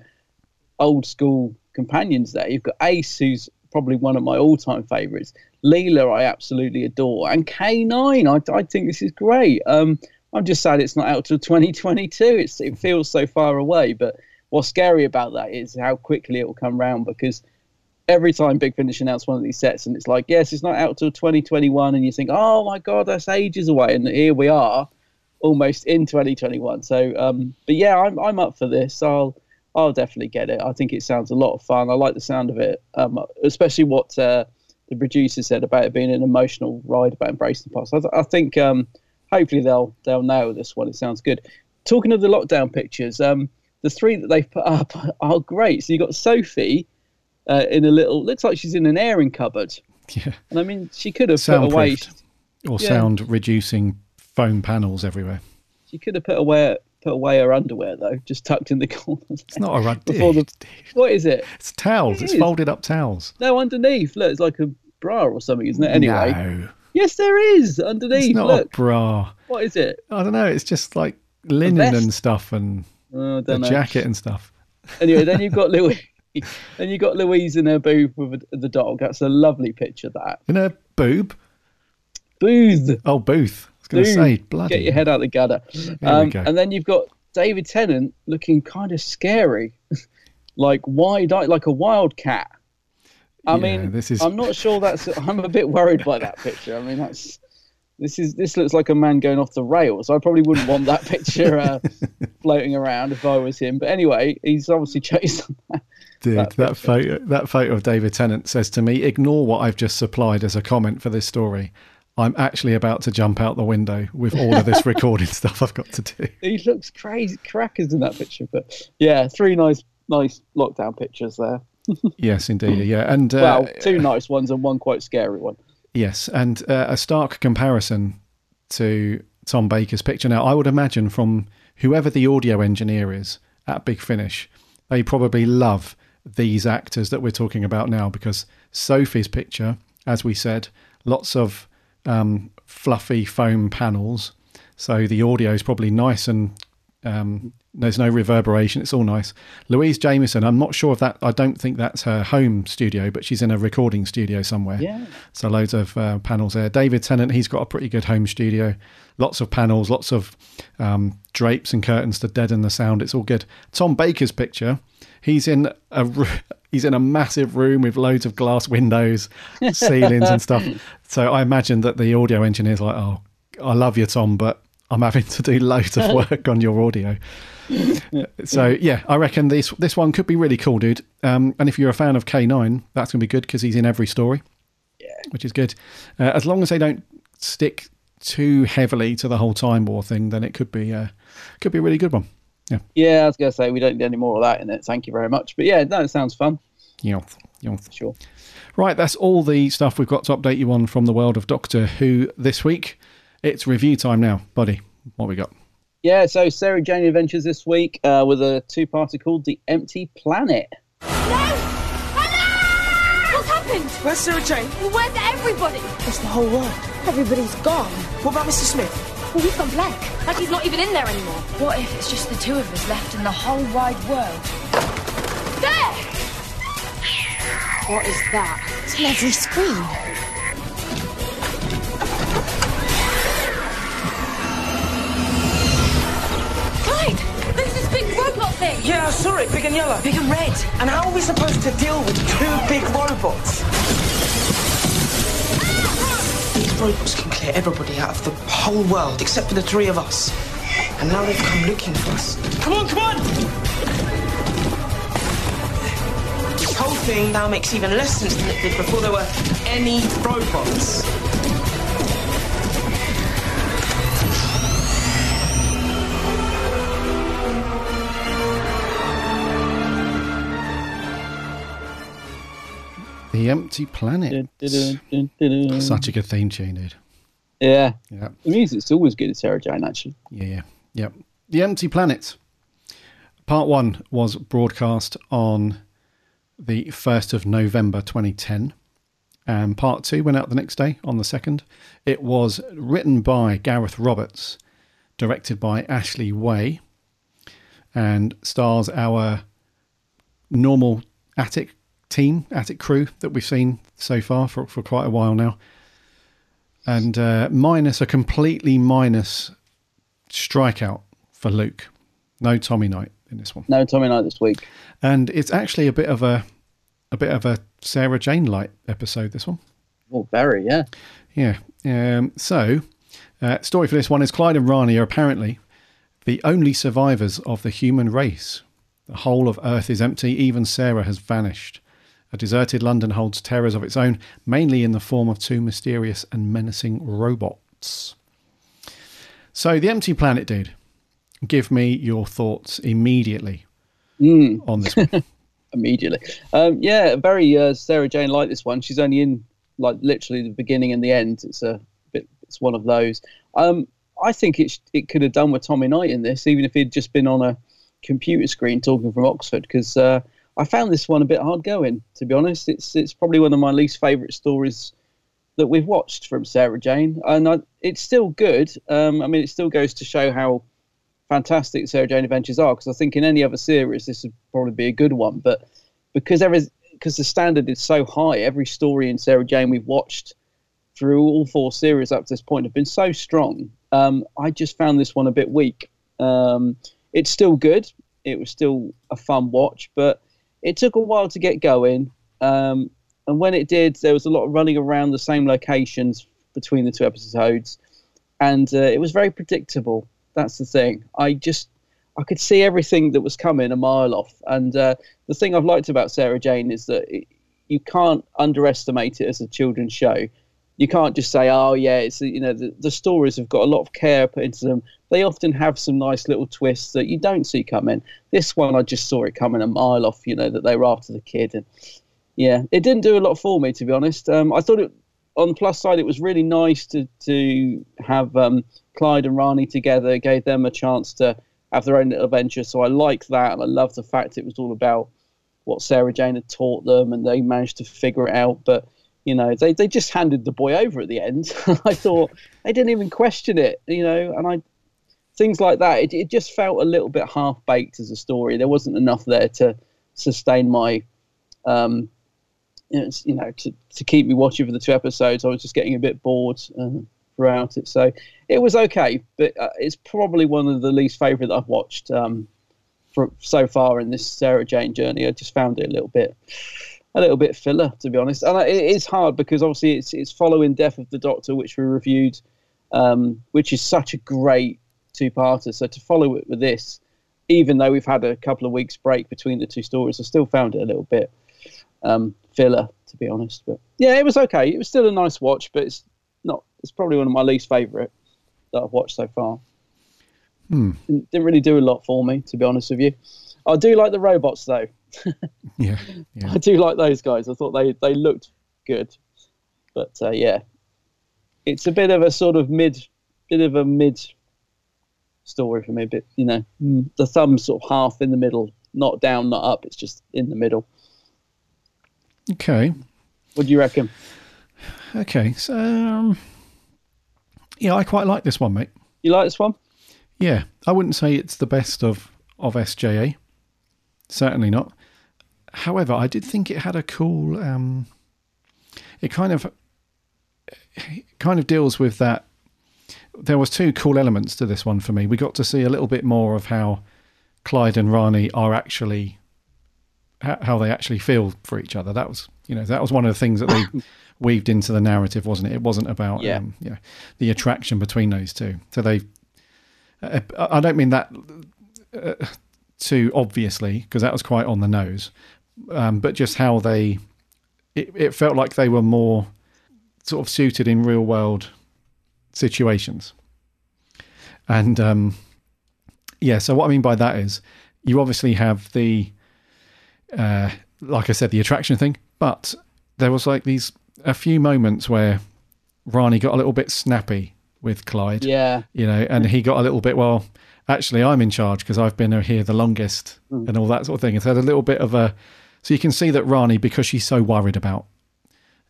old school companions there. You've got Ace, who's probably one of my all time favourites. Leela, I absolutely adore, and K9. I, I think this is great. Um, I'm just sad it's not out till 2022. It's, it feels so far away, but what's scary about that is how quickly it will come round because every time Big Finish announce one of these sets and it's like, yes, it's not out till 2021, and you think, oh my god, that's ages away, and here we are, almost in 2021. So, um, but yeah, I'm I'm up for this. I'll I'll definitely get it. I think it sounds a lot of fun. I like the sound of it, um, especially what uh, the producer said about it being an emotional ride about embracing the past. I, th- I think um, hopefully they'll they'll nail this one. It sounds good. Talking of the lockdown pictures, um, the three that they've put up are great. So you got Sophie uh, in a little looks like she's in an airing cupboard. Yeah. And I mean, she could have put away. Or Yeah. sound reducing foam panels everywhere. She could have put away put away her underwear though, just tucked in the corner. It's not a rug. Before the what is it? It's towels. It It's folded up towels. No, underneath. Look, it's like a bra or something, isn't it? Anyway. No. Yes, there is underneath. It's not Look, a bra. what is it? I don't know. It's just like linen and stuff and Oh, a know. jacket and stuff. Anyway, then you've got Louise. then you've got Louise in her booth with the dog. That's a lovely picture. That In a boob. booth. Oh, booth. Was going to say, bloody. Get your head out the gutter. Um, and then you've got David Tennant looking kind of scary, like wide eyed, like a wildcat. I Yeah, mean, this is- I'm not sure that's. I'm a bit worried by that picture. I mean, that's. This is this looks like a man going off the rails. I probably wouldn't want that picture uh, floating around if I was him. But anyway, he's obviously chased. Dude, that that, photo, that photo of David Tennant says to me, "Ignore what I've just supplied as a comment for this story. I'm actually about to jump out the window with all of this recording stuff I've got to do." he looks crazy crackers in that picture. But yeah, three nice nice lockdown pictures there. Yes, indeed. Yeah, and uh, well, two nice ones and one quite scary one. Yes, and uh, a stark comparison to Tom Baker's picture. Now, I would imagine from whoever the audio engineer is at Big Finish, they probably love these actors that we're talking about now because Sophie's picture, as we said, lots of um, fluffy foam panels. So the audio is probably nice and um, there's no reverberation. It's all nice. Louise Jameson, I'm not sure if that, I don't think that's her home studio, but she's in a recording studio somewhere. Yeah. So loads of uh, panels there. David Tennant, he's got a pretty good home studio. Lots of panels, lots of um, drapes and curtains to deaden the sound. It's all good. Tom Baker's picture, he's in a he's in a massive room with loads of glass windows, ceilings and stuff. So I imagine that the audio engineer's like, "Oh, I love you, Tom, but I'm having to do loads of work on your audio." So yeah, I reckon this this one could be really cool, dude. Um, and if you're a fan of K9, that's gonna be good because he's in every story. Yeah, which is good. Uh, as long as they don't stick too heavily to the whole time war thing, then it could be uh, could be a really good one. Yeah, Yeah, I was going to say we don't need any more of that in it. Thank you very much. But yeah, no, it sounds fun. yeah, yeah. Sure. Right, that's all the stuff we've got to update you on from the world of Doctor Who this week. It's review time now, buddy. What we got? Yeah, so Sarah Jane Adventures this week uh, with a two-parter called The Empty Planet. What's happened? Where's Sarah Jane? Well, where's everybody? It's the whole world. Everybody's gone. What about Mr. Smith? Well, we've gone blank. Like he's not even in there anymore. What if it's just the two of us left in the whole wide world? There! What is that? It's an every screen. Thing! Yeah, I saw it, big and yellow. Big and red. And how are we supposed to deal with two big robots? These robots can clear everybody out of the whole world except for the three of us. And now they've come looking for us. Come on, come on! This whole thing now makes even less sense than it did before there were any robots. The Empty Planet. Such a good theme tune, dude. Yeah. Yeah. The music's always good at Sarah Jane, actually. Yeah, yeah, yeah. The Empty Planet. Part one was broadcast on the 1st of November 2010. And part two went out the next day on the 2nd. It was written by Gareth Roberts, directed by Ashley Way, and stars our normal Attic team, Attic crew that we've seen so far for, for quite a while now. And uh, minus a completely minus strikeout for Luke. No Tommy Knight in this one. No Tommy Knight this week. And it's actually a bit of a a bit of a Sarah Jane light episode. This one. Oh, very yeah. Yeah. Um, so, uh, story for this one is Clyde and Rani are apparently the only survivors of the human race. The whole of Earth is empty. Even Sarah has vanished. A deserted London holds terrors of its own, mainly in the form of two mysterious and menacing robots. So, the empty planet, dude. Give me your thoughts immediately on this one. Immediately. Um, yeah, very uh, Sarah Jane like this one. She's only in like literally the beginning and the end. It's a bit. It's one of those. Um, I think it sh- it could have done with Tommy Knight in this, even if he'd just been on a computer screen talking from Oxford, because uh, I found this one a bit hard going. To be honest, it's it's probably one of my least favourite stories that we've watched from Sarah Jane, and I, it's still good. Um, I mean, it still goes to show how fantastic Sarah Jane Adventures are, because I think in any other series this would probably be a good one, but because there is because the standard is so high, every story in Sarah Jane we've watched through all four series up to this point have been so strong. Um, I just found this one a bit weak. Um, it's still good. It was still a fun watch, but it took a while to get going. Um, and when it did, there was a lot of running around the same locations between the two episodes, and uh, it was very predictable. That's the thing. I just I could see everything that was coming a mile off. And uh, the thing I've liked about Sarah Jane is that it, you can't underestimate it as a children's show. You can't just say, "Oh, yeah," it's you know the, the stories have got a lot of care put into them. They often have some nice little twists that you don't see coming. This one, I just saw it coming a mile off. You know that they were after the kid, and yeah, it didn't do a lot for me to be honest. Um, I thought it on the plus side, it was really nice to to have um, Clyde and Rani together. Gave them a chance to have their own little adventure. So I like that, and I love the fact it was all about what Sarah Jane had taught them, and they managed to figure it out. But you know, they they just handed the boy over at the end. I thought they didn't even question it, you know, and I things like that. It it just felt a little bit half baked as a story. There wasn't enough there to sustain my. Um, you know, to, to keep me watching for the two episodes, I was just getting a bit bored uh, throughout it. So it was okay, but uh, it's probably one of the least favourite that I've watched um, for so far in this Sarah Jane journey. I just found it a little bit, a little bit filler, to be honest. And it is hard because obviously it's it's following Death of the Doctor, which we reviewed, um, which is such a great two-parter. So to follow it with this, even though we've had a couple of weeks break between the two stories, I still found it a little bit um, filler, to be honest. But yeah, it was okay. It was still a nice watch, but it's not. It's probably one of my least favourite that I've watched so far. Hmm. Didn't, didn't really do a lot for me, to be honest with you. I do like the robots though. Yeah. yeah. I do like those guys. I thought they they looked good, but uh, yeah, it's a bit of a sort of mid, bit of a mid story for me. But you know, mm, the thumb sort of half in the middle, not down, not up. It's just in the middle. Okay. What do you reckon? Okay. So, um, yeah, I quite like this one, mate. You like this one? Yeah, I wouldn't say it's the best of of SJA. Certainly not. However, I did think it had a cool. Um, it kind of it kind of deals with that. There was two cool elements to this one for me. We got to see a little bit more of how Clyde and Rani are actually how they actually feel for each other. That was you know that was one of the things that they weaved into the narrative, wasn't it? It wasn't about Yeah. um, you know, the attraction between those two. So they, uh, I don't mean that uh, too obviously because that was quite on the nose, um, but just how they, it, it felt like they were more sort of suited in real world situations, and um, yeah. So what I mean by that is, you obviously have the, uh, like I said, the attraction thing, but there was like these a few moments where Rani got a little bit snappy with Clyde. Yeah. You know, and he got a little bit, well, actually, I'm in charge because I've been here the longest Mm. and all that sort of thing. It's had a little bit of a. So you can see that Rani, because she's so worried about,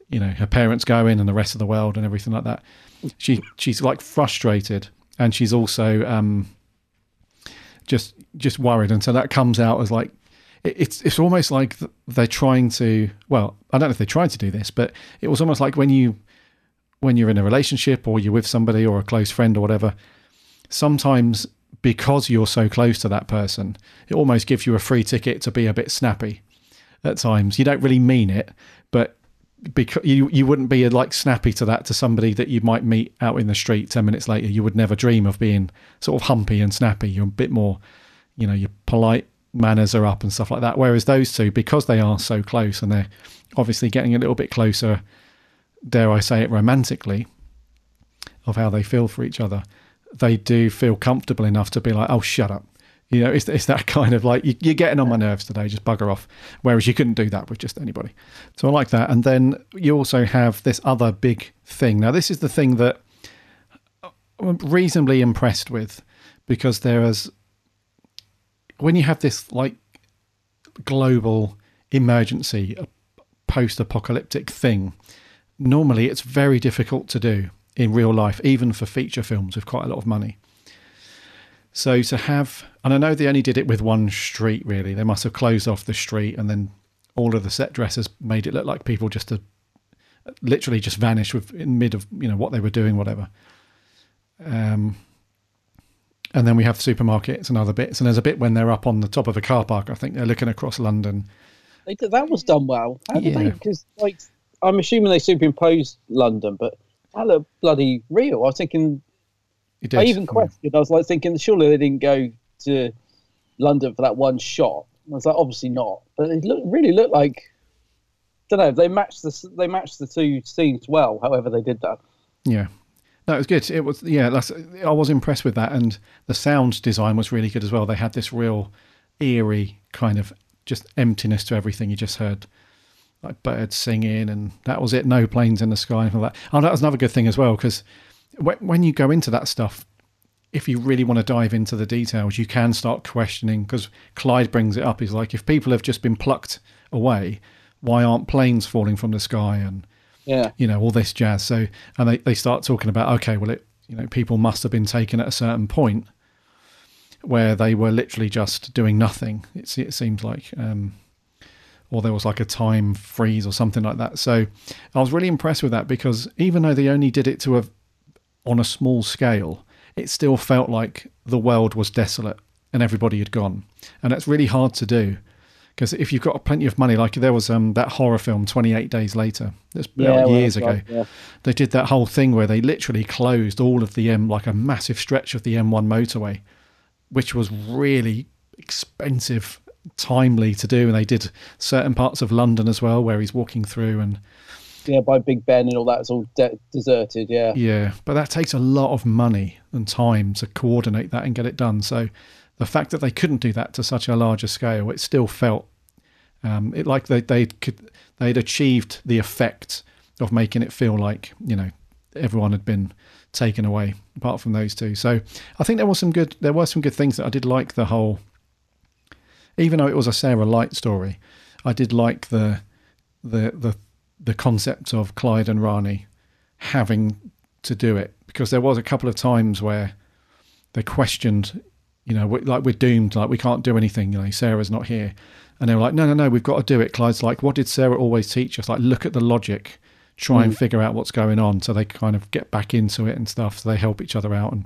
you know, her parents going and the rest of the world and everything like that, she she's like frustrated and she's also um, just just worried, and so that comes out as like it, it's it's almost like they're trying to. Well, I don't know if they tried to do this, but it was almost like when you when you're in a relationship or you're with somebody or a close friend or whatever. Sometimes because you're so close to that person, it almost gives you a free ticket to be a bit snappy at times. You don't really mean it, but because you you wouldn't be uh, like snappy to that to somebody that you might meet out in the street 10 minutes later. You would never dream of being sort of humpy and snappy. You're a bit more you know your polite manners are up and stuff like that. Whereas those two because they are so close and they're obviously getting a little bit closer dare i say it romantically of how they feel for each other they do feel comfortable enough to be like oh shut up you know, it's, it's that kind of like, you, you're getting on my nerves today, just bugger off. Whereas you couldn't do that with just anybody. So I like that. And then you also have this other big thing. Now, this is the thing that I'm reasonably impressed with because there is, when you have this like global emergency, a post apocalyptic thing, normally it's very difficult to do in real life, even for feature films with quite a lot of money. So to have, and I know they only did it with one street. Really, they must have closed off the street, and then all of the set dressers made it look like people just to literally just vanished with in mid of you know what they were doing, whatever. Um, and then we have supermarkets and other bits, and there's a bit when they're up on the top of a car park. I think they're looking across London. That was done well. Did Yeah. Because like, I'm assuming they superimposed London, but that looked bloody real. I was thinking. It I even questioned. I was like thinking, surely they didn't go to London for that one shot. I was like, obviously not. But it looked really looked like. Don't know. They matched the they matched the two scenes well. However, they did that. Yeah. No, it was good. It was yeah. That's, I was impressed with that, and the sound design was really good as well. They had this real eerie kind of just emptiness to everything. You just heard like birds singing, and that was it. No planes in the sky and all that. Oh, that was another good thing as well because when, when you go into that stuff, if you really want to dive into the details, you can start questioning because Clyde brings it up. He's like, if people have just been plucked away, why aren't planes falling from the sky and Yeah. you know all this jazz? So and they they start talking about okay, well, it you know people must have been taken at a certain point where they were literally just doing nothing. It, it seems like. Um, or there was like a time freeze or something like that. So I was really impressed with that because even though they only did it to a on a small scale, it still felt like the world was desolate and everybody had gone. And that's really hard to do because if you've got plenty of money, like there was um, that horror film 28 Days Later, that's Yeah, like well, years that's ago. yeah. They did that whole thing where they literally closed all of the M, like a massive stretch of the M1 motorway, which was really expensive, timely to do. And they did certain parts of London as well, where he's walking through and Yeah, by Big Ben and all that, it's all de- deserted. Yeah. yeah, but that takes a lot of money and time to coordinate that and get it done. So the fact that they couldn't do that to such a larger scale, it still felt um, it like they they could they'd achieved the effect of making it feel like you know everyone had been taken away apart from those two. So I think there was some good there were some good things that I did like the whole even though it was a Sarah Light story, I did like the the the the concept of Clyde and Rani having to do it because there was a couple of times where they questioned, you know, we- like we're doomed, like we can't do anything. You know, Sarah's not here, and they were like, no, no, no, we've got to do it. Clyde's like, what did Sarah always teach us? Like, look at the logic, try and Mm. figure out what's going on, so they kind of get back into it and stuff. So they help each other out and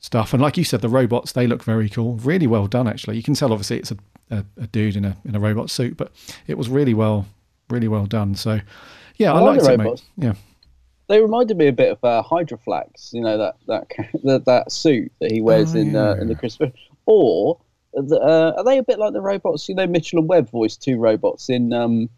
stuff. And like you said, the robots they look very cool, really well done. Actually, you can tell obviously it's a, a, a dude in a in a robot suit, but it was really well, really well done. So yeah, I, I like liked it, mate. Yeah. They reminded me a bit of uh, Hydroflax, you know that that that, that suit that he wears Oh, in uh, in the Christmas. Or the, uh, are they a bit like the robots? You know, Mitchell and Webb voiced two robots in. Um,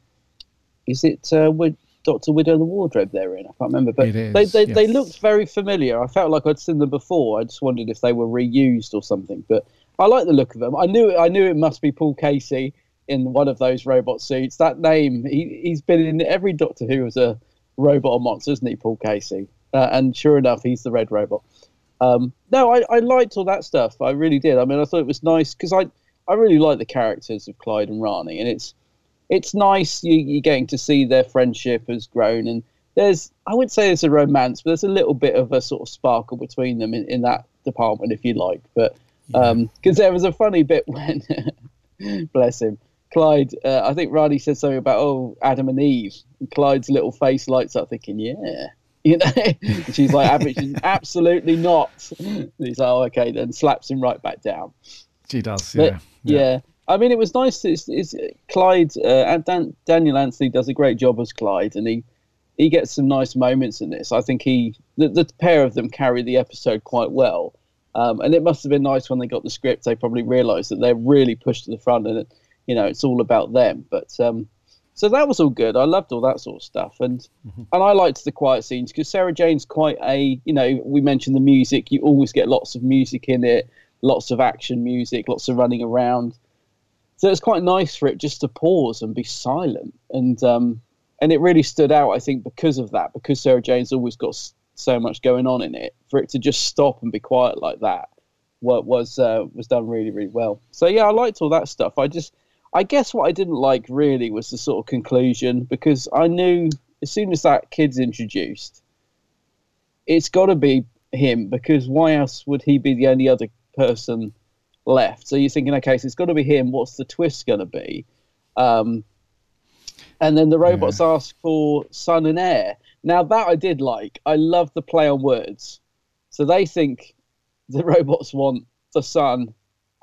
is it uh, with Doctor Widow the Wardrobe they're in? I can't remember, but is, they they, they looked very familiar. I felt like I'd seen them before. I just wondered if they were reused or something. But I like the look of them. I knew I knew it must be Paul Kasey in one of those robot suits. That name, he he's been in every Doctor Who as a robot or monster, isn't he, Paul Kasey? Uh, and sure enough, he's the red robot. Um, no, I, I liked all that stuff. I really did. I mean, I thought it was nice because I I really like the characters of Clyde and Rani, and it's it's nice you, you're getting to see their friendship has grown. And there's I wouldn't say there's a romance, but there's a little bit of a sort of sparkle between them in, in that department, if you like. But because there was a funny bit when, bless him, Clyde. Uh, I think Riley says something about oh Adam and Eve. And Clyde's little face lights up, thinking, yeah. You know, And she's like, absolutely not. And he's like, oh, okay, then slaps him right back down. She does, But, yeah. yeah. I mean, it was nice. It's, it's Clyde uh, and Dan, Daniel Anthony does a great job as Clyde, and he he gets some nice moments in this. I think he the, the pair of them carry the episode quite well, um, and it must have been nice when they got the script. They probably realised that they're really pushed to the front, and it, you know it's all about them. But um, so that was all good. I loved all that sort of stuff, and and I liked the quiet scenes because Sarah Jane's quite a you know we mentioned the music. You always get lots of music in it, lots of action music, lots of running around. So it's quite nice for it just to pause and be silent, and um, and it really stood out. I think because of that, because Sarah Jane's always got so much going on in it, for it to just stop and be quiet like that, what was uh, was done really really well. So yeah, I liked all that stuff. I just, I guess what I didn't like really was the sort of conclusion because I knew as soon as that kid's introduced, it's got to be him because why else would he be the only other person left? So you're thinking, okay, so it's got to be him. What's the twist going to be? Um, and then the robots ask for son and heir. Now that I did like. I love the play on words. So they think the robots want the son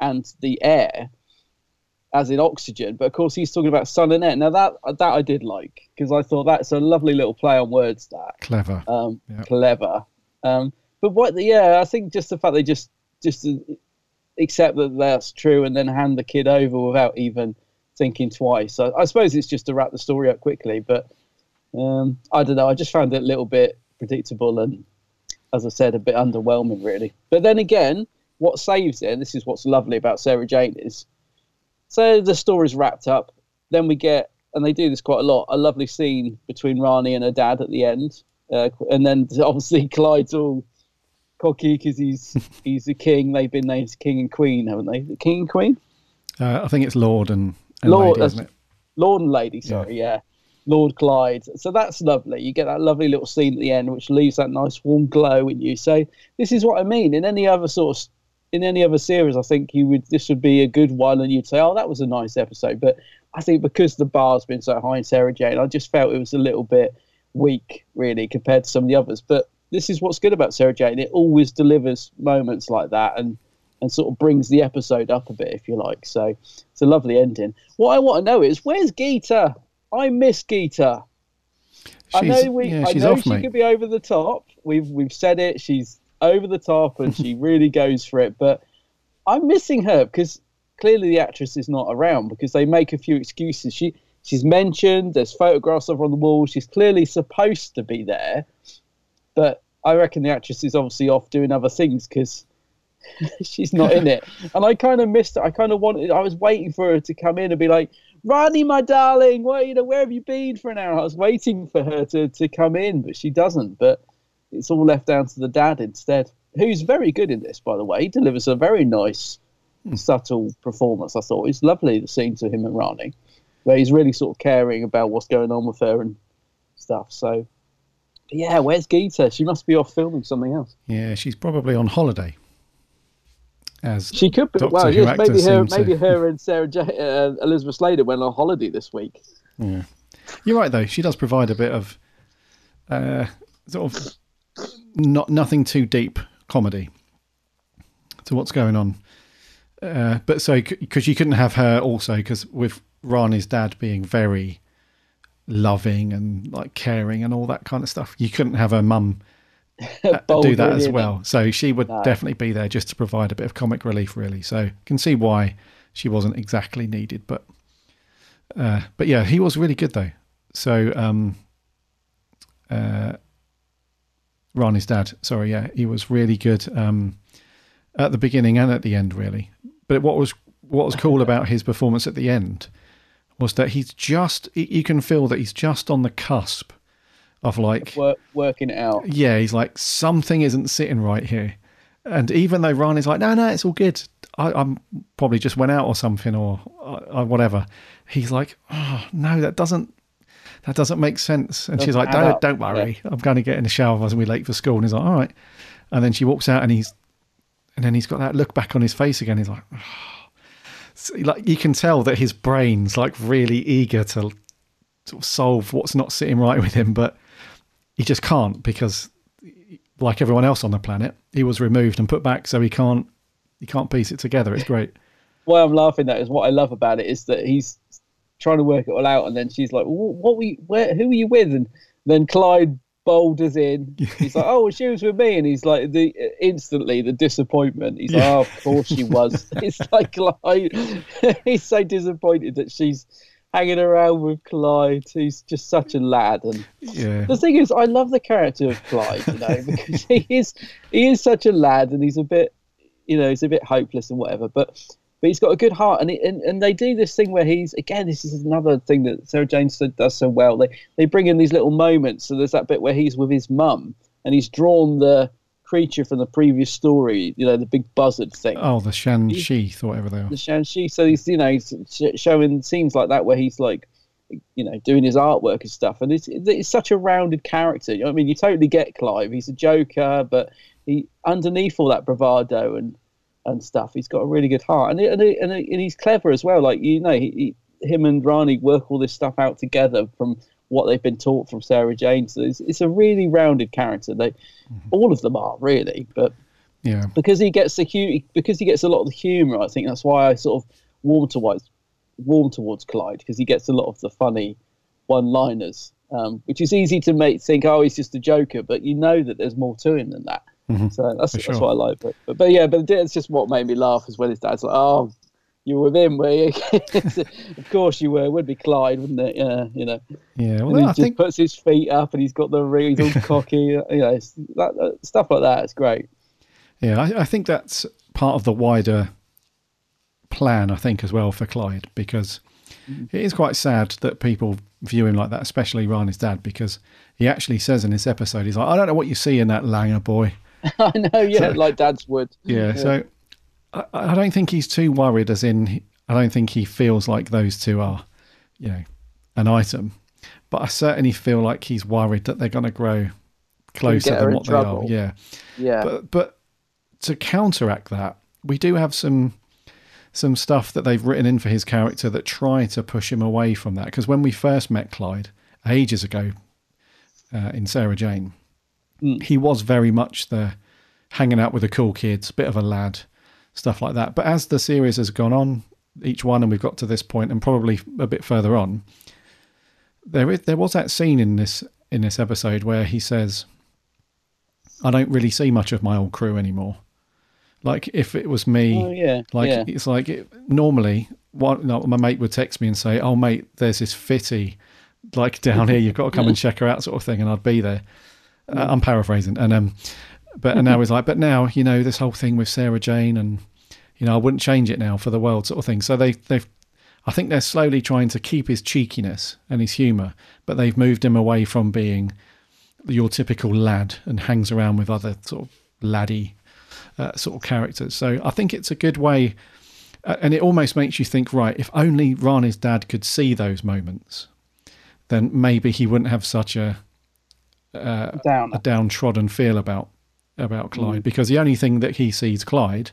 and the air, as in oxygen. But of course, he's talking about son and air. Now that that I did like because I thought that's a lovely little play on words. That Clever. um, clever. Um, but what? Yeah, I think just the fact they just just uh, accept that that's true and then hand the kid over without even thinking twice. I, I suppose it's just to wrap the story up quickly, but um, I don't know. I just found it a little bit predictable and, as I said, a bit underwhelming, really. But then again, what saves it, and this is what's lovely about Sarah Jane, is so the story's wrapped up. Then we get, and they do this quite a lot, a lovely scene between Rani and her dad at the end. Uh, and then obviously Clyde's all cocky because he's he's the king. They've been named king and queen, haven't they? The king and queen? Uh, I think it's Lord and, and Lord, Lady, isn't it? Lord and Lady, sorry, yeah. Lord Clyde. So that's lovely. You get that lovely little scene at the end, which leaves that nice warm glow in you. So this is what I mean. In any other sort of, in any other series, I think you would this would be a good one, and you'd say, "Oh, that was a nice episode." But I think because the bar's been so high in Sarah Jane, I just felt it was a little bit weak, really, compared to some of the others. But this is what's good about Sarah Jane. It always delivers moments like that, and and sort of brings the episode up a bit, if you like. So it's a lovely ending. What I want to know is where's Geeta? I miss Geeta. I She's- know we. yeah, I know off, she mate. could be over the top. We've we've said it. She's over the top, and she really goes for it. But I'm missing her because clearly the actress is not around because they make a few excuses. She she's mentioned. There's photographs of her on the wall. She's clearly supposed to be there, but I reckon the actress is obviously off doing other things because she's not in it. And I kind of missed it. I kind of wanted. I was waiting for her to come in and be like, "Rani, my darling, where you know where have you been for an hour?" I was waiting for her to to come in, but she doesn't. But it's all left down to the dad instead, who's very good in this, by the way. He delivers a very nice, subtle performance. I thought it's lovely the scenes of him and Rani, where he's really sort of caring about what's going on with her and stuff. So. Yeah, where's Geeta? She must be off filming something else. Yeah, she's probably on holiday. As She could be. Doctor well, yes, maybe her, to- maybe her and Sarah J- uh, Elisabeth Sladen went on holiday this week. Yeah. You're right though. She does provide a bit of uh, sort of not nothing too deep comedy to what's going on. Uh, but so because you couldn't have her also because with Rani's dad being very loving and like caring and all that kind of stuff, you couldn't have her mum uh, do that as well. So she would No. definitely be there just to provide a bit of comic relief, really. So can see why she wasn't exactly needed, but uh, but yeah, he was really good though. So um, uh, Rani's dad, sorry, yeah, he was really good um, at the beginning and at the end, really. But what was what was cool about his performance at the end was that he's just you can feel that he's just on the cusp of like Work, working it out. yeah, he's like something isn't sitting right here. And even though Ryan is like, no, no, it's all good. I, I'm probably just went out or something or uh, uh, whatever. He's like, oh no, that doesn't that doesn't make sense. And she's like, don't, up. don't worry. I'm going to get in the shower. I was going to be late for school. And he's like, all right. And then she walks out and he's, and then he's got that look back on his face again. He's like, So, like you can tell that his brain's like really eager to sort of solve what's not sitting right with him, but he just can't because, like everyone else on the planet, he was removed and put back, so he can't he can't piece it together. It's great. Why I'm laughing at is what I love about it is that he's trying to work it all out, and then she's like, "Wh- "What were you? Where? Who were you with?" And then Clyde boulders in. He's like, "Oh, she was with me," and he's like, "The instantly the disappointment." He's like, "Oh, of course she was." it's like Clyde. he's so disappointed that she's hanging around with Clyde. He's just such a lad, and Yeah. the thing is, I love the character of Clyde, you know, because he is he is such a lad, and he's a bit, you know, he's a bit hopeless and whatever, but but he's got a good heart, and, he, and and they do this thing where he's again, this is another thing that Sarah Jane does so well. They they bring in these little moments. So there's that bit where he's with his mum, and he's drawn the creature from the previous story, you know, the big buzzard thing Oh, the Shansheeth or whatever they are. the Shansheeth. So he's you know he's showing scenes like that where he's like you know doing his artwork and stuff, and it's it's such a rounded character. You know what I mean, you totally get Clive. He's a joker, but he underneath all that bravado and and stuff, he's got a really good heart, and he, and, he, and, he, and he's clever as well. Like you know, he, he, him and Rani work all this stuff out together from what they've been taught from Sarah Jane. So it's, it's a really rounded character. They all of them are really, but Yeah. because he gets the hu- because he gets a lot of the humour. I think that's why I sort of warm towards warm towards Clyde because he gets a lot of the funny one-liners, um, which is easy to make think, oh, he's just a joker, but you know that there's more to him than that. Mhm. So that's, that's sure. what I like. But, but but yeah, but it's just what made me laugh is when his dad's like, oh. You were with him, were you? of course you were. It would be Clyde, wouldn't it? Yeah, you know. Yeah, And well, he I just think puts his feet up, and he's got the ring. He's all cocky. You know, that, that, stuff like that. It's great. Yeah, I, I think that's part of the wider plan, I think, as well for Clyde, because it is quite sad that people view him like that, especially Ryan's dad, because he actually says in this episode, he's like, I don't know what you see in that Langer boy. I know, yeah, So- like Dad's would. Yeah, so I, I don't think he's too worried, as in, I don't think he feels like those two are, you know, an item. But I certainly feel like he's worried that they're going to grow closer than what they are. Yeah. Yeah. But but to counteract that, we do have some some stuff that they've written in for his character that try to push him away from that. Because when we first met Clyde ages ago uh, in Sarah Jane, Mm. he was very much the hanging out with the cool kids, bit of a lad, stuff like that. But as the series has gone on, each one, and we've got to this point, and probably a bit further on, there is there was that scene in this in this episode where he says, "I don't really see much of my old crew anymore." Like if it was me, Oh, yeah, like yeah. it's like it, normally, one no, my mate would text me and say, "Oh mate, there's this fitty like down here. You've got to come and check her out," sort of thing, and I'd be there. Uh, I'm paraphrasing, and um, but and now he's like, but now you know this whole thing with Sarah Jane, and you know I wouldn't change it now for the world, sort of thing. So they they've, I think they're slowly trying to keep his cheekiness and his humour, but they've moved him away from being your typical lad and hangs around with other sort of laddie uh, sort of characters. So I think it's a good way, uh, and it almost makes you think, right? If only Rani's dad could see those moments, then maybe he wouldn't have such a uh, a downtrodden feel about about Clyde, Mm. because the only thing that he sees Clyde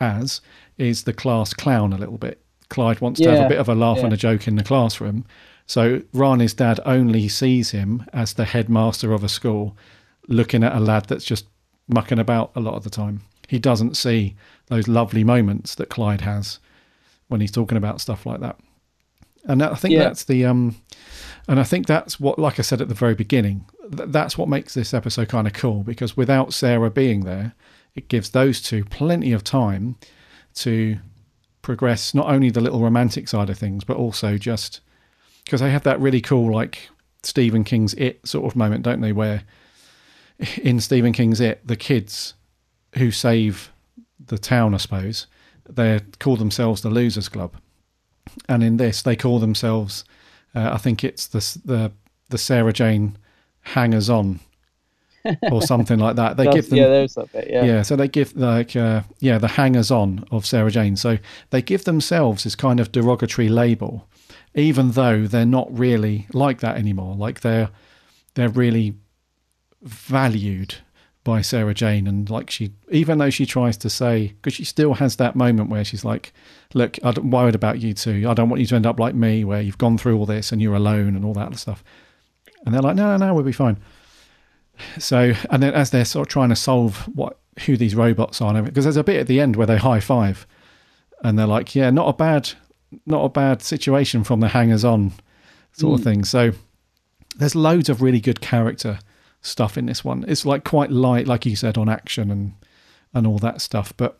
as is the class clown a little bit. Clyde wants to have a bit of a laugh and a joke in the classroom. So Rani's dad only sees him as the headmaster of a school, looking at a lad that's just mucking about a lot of the time. He doesn't see those lovely moments that Clyde has when he's talking about stuff like that. And that, I think Yeah. that's the um, and I think that's what, like I said at the very beginning, th- that's what makes this episode kind of cool because without Sarah being there, it gives those two plenty of time to progress not only the little romantic side of things, but also just because they have that really cool, like Stephen King's It sort of moment, don't they? Where in Stephen King's It, the kids who save the town, I suppose, they call themselves the Losers Club, and in this, they call themselves, uh, I think it's the the the Sarah Jane Hangers On. or something like that. They give them, yeah, there's that bit, yeah. yeah. So they give like, uh, yeah, the hangers on of Sarah Jane. So they give themselves this kind of derogatory label, even though they're not really like that anymore. Like they're they're really valued by Sarah Jane, and like she, even though she tries to say, because she still has that moment where she's like, "Look, I'm worried about you too. I don't want you to end up like me, where you've gone through all this and you're alone and all that stuff." And they're like, "No, no, no, we'll be fine." So, and then as they're sort of trying to solve what who these robots are, because there's a bit at the end where they high five, and they're like, "Yeah, not a bad, not a bad situation from the hangers on, sort of Mm. thing." So, there's loads of really good character stuff in this one. It's like quite light, like you said, on action and and all that stuff. But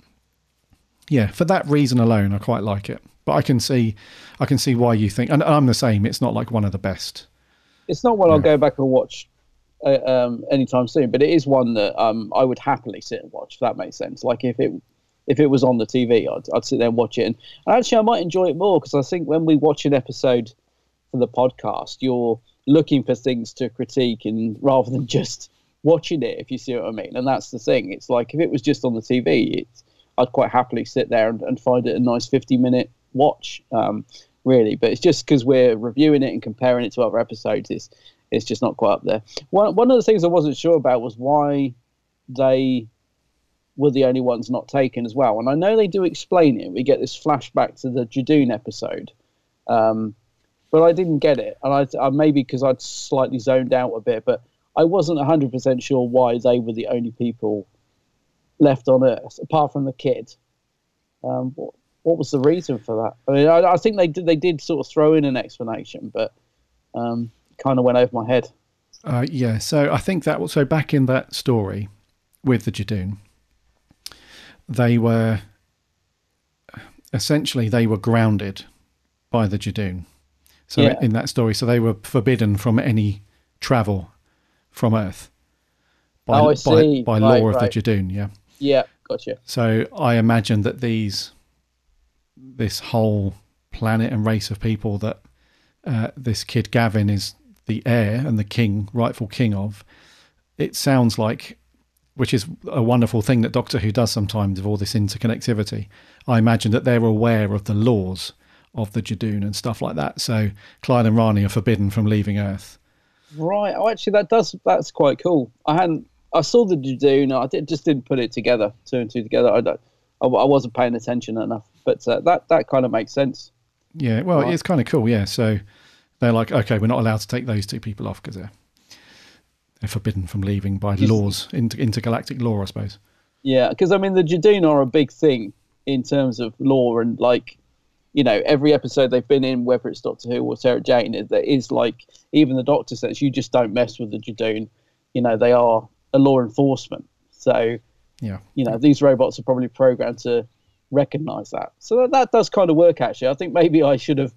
yeah, for that reason alone, I quite like it. But I can see, I can see why you think, and I'm the same. It's not like one of the best. It's not one I'll go back and watch uh, um, anytime soon, but it is one that um, I would happily sit and watch. If that makes sense. Like if it if it was on the TV, I'd, I'd sit there and watch it. And, and actually, I might enjoy it more because I think when we watch an episode for the podcast, you're looking for things to critique, and rather than just watching it, if you see what I mean. And that's the thing. It's like if it was just on the TV, I'd quite happily sit there and, and find it a nice 50 minute watch, um, really. But it's just because we're reviewing it and comparing it to other episodes, it's, it's just not quite up there. One, one of the things I wasn't sure about was why they were the only ones not taken as well. And I know they do explain it. We get this flashback to the Judoon episode. Um, but I didn't get it. And I, I maybe because I'd slightly zoned out a bit, but I wasn't 100% sure why they were the only people left on Earth, apart from the kid. Um, what, what was the reason for that? I mean, I, I think they did, they did sort of throw in an explanation, but um, kind of went over my head. Uh, yeah, so I think that so back in that story with the Judoon, they were essentially they were grounded by the Judoon. So Yeah. in that story, so they were forbidden from any travel from Earth by Oh, by, by Right, law of right. the Judoon. Yeah. Yeah, gotcha. So I imagine that these, this whole planet and race of people that uh, this kid Gavin is the heir and the king, rightful king of, it sounds like, which is a wonderful thing that Doctor Who does sometimes with all this interconnectivity. I imagine that they're aware of the laws of the Judoon and stuff like that. So Clyde and Rani are forbidden from leaving Earth. Right. Oh, actually, that does that's quite cool. I hadn't. I saw the Judoon. I did, just didn't put it together, two and two together. I don't. I, I wasn't paying attention enough, but uh, that that kind of makes sense. Yeah, well, Right. it's kind of cool. Yeah, so they're like, okay, we're not allowed to take those two people off because they're they're forbidden from leaving by Yes. laws, inter- intergalactic law, I suppose. Yeah, because I mean the Jadoon are a big thing in terms of law and like, you know, every episode they've been in, whether it's Doctor Who or Sarah Jane, is there is like even the Doctor says you just don't mess with the Judoon. You know, they are a law enforcement. So Yeah, you know these robots are probably programmed to recognize that. So that, that does kind of work actually. I think maybe I should have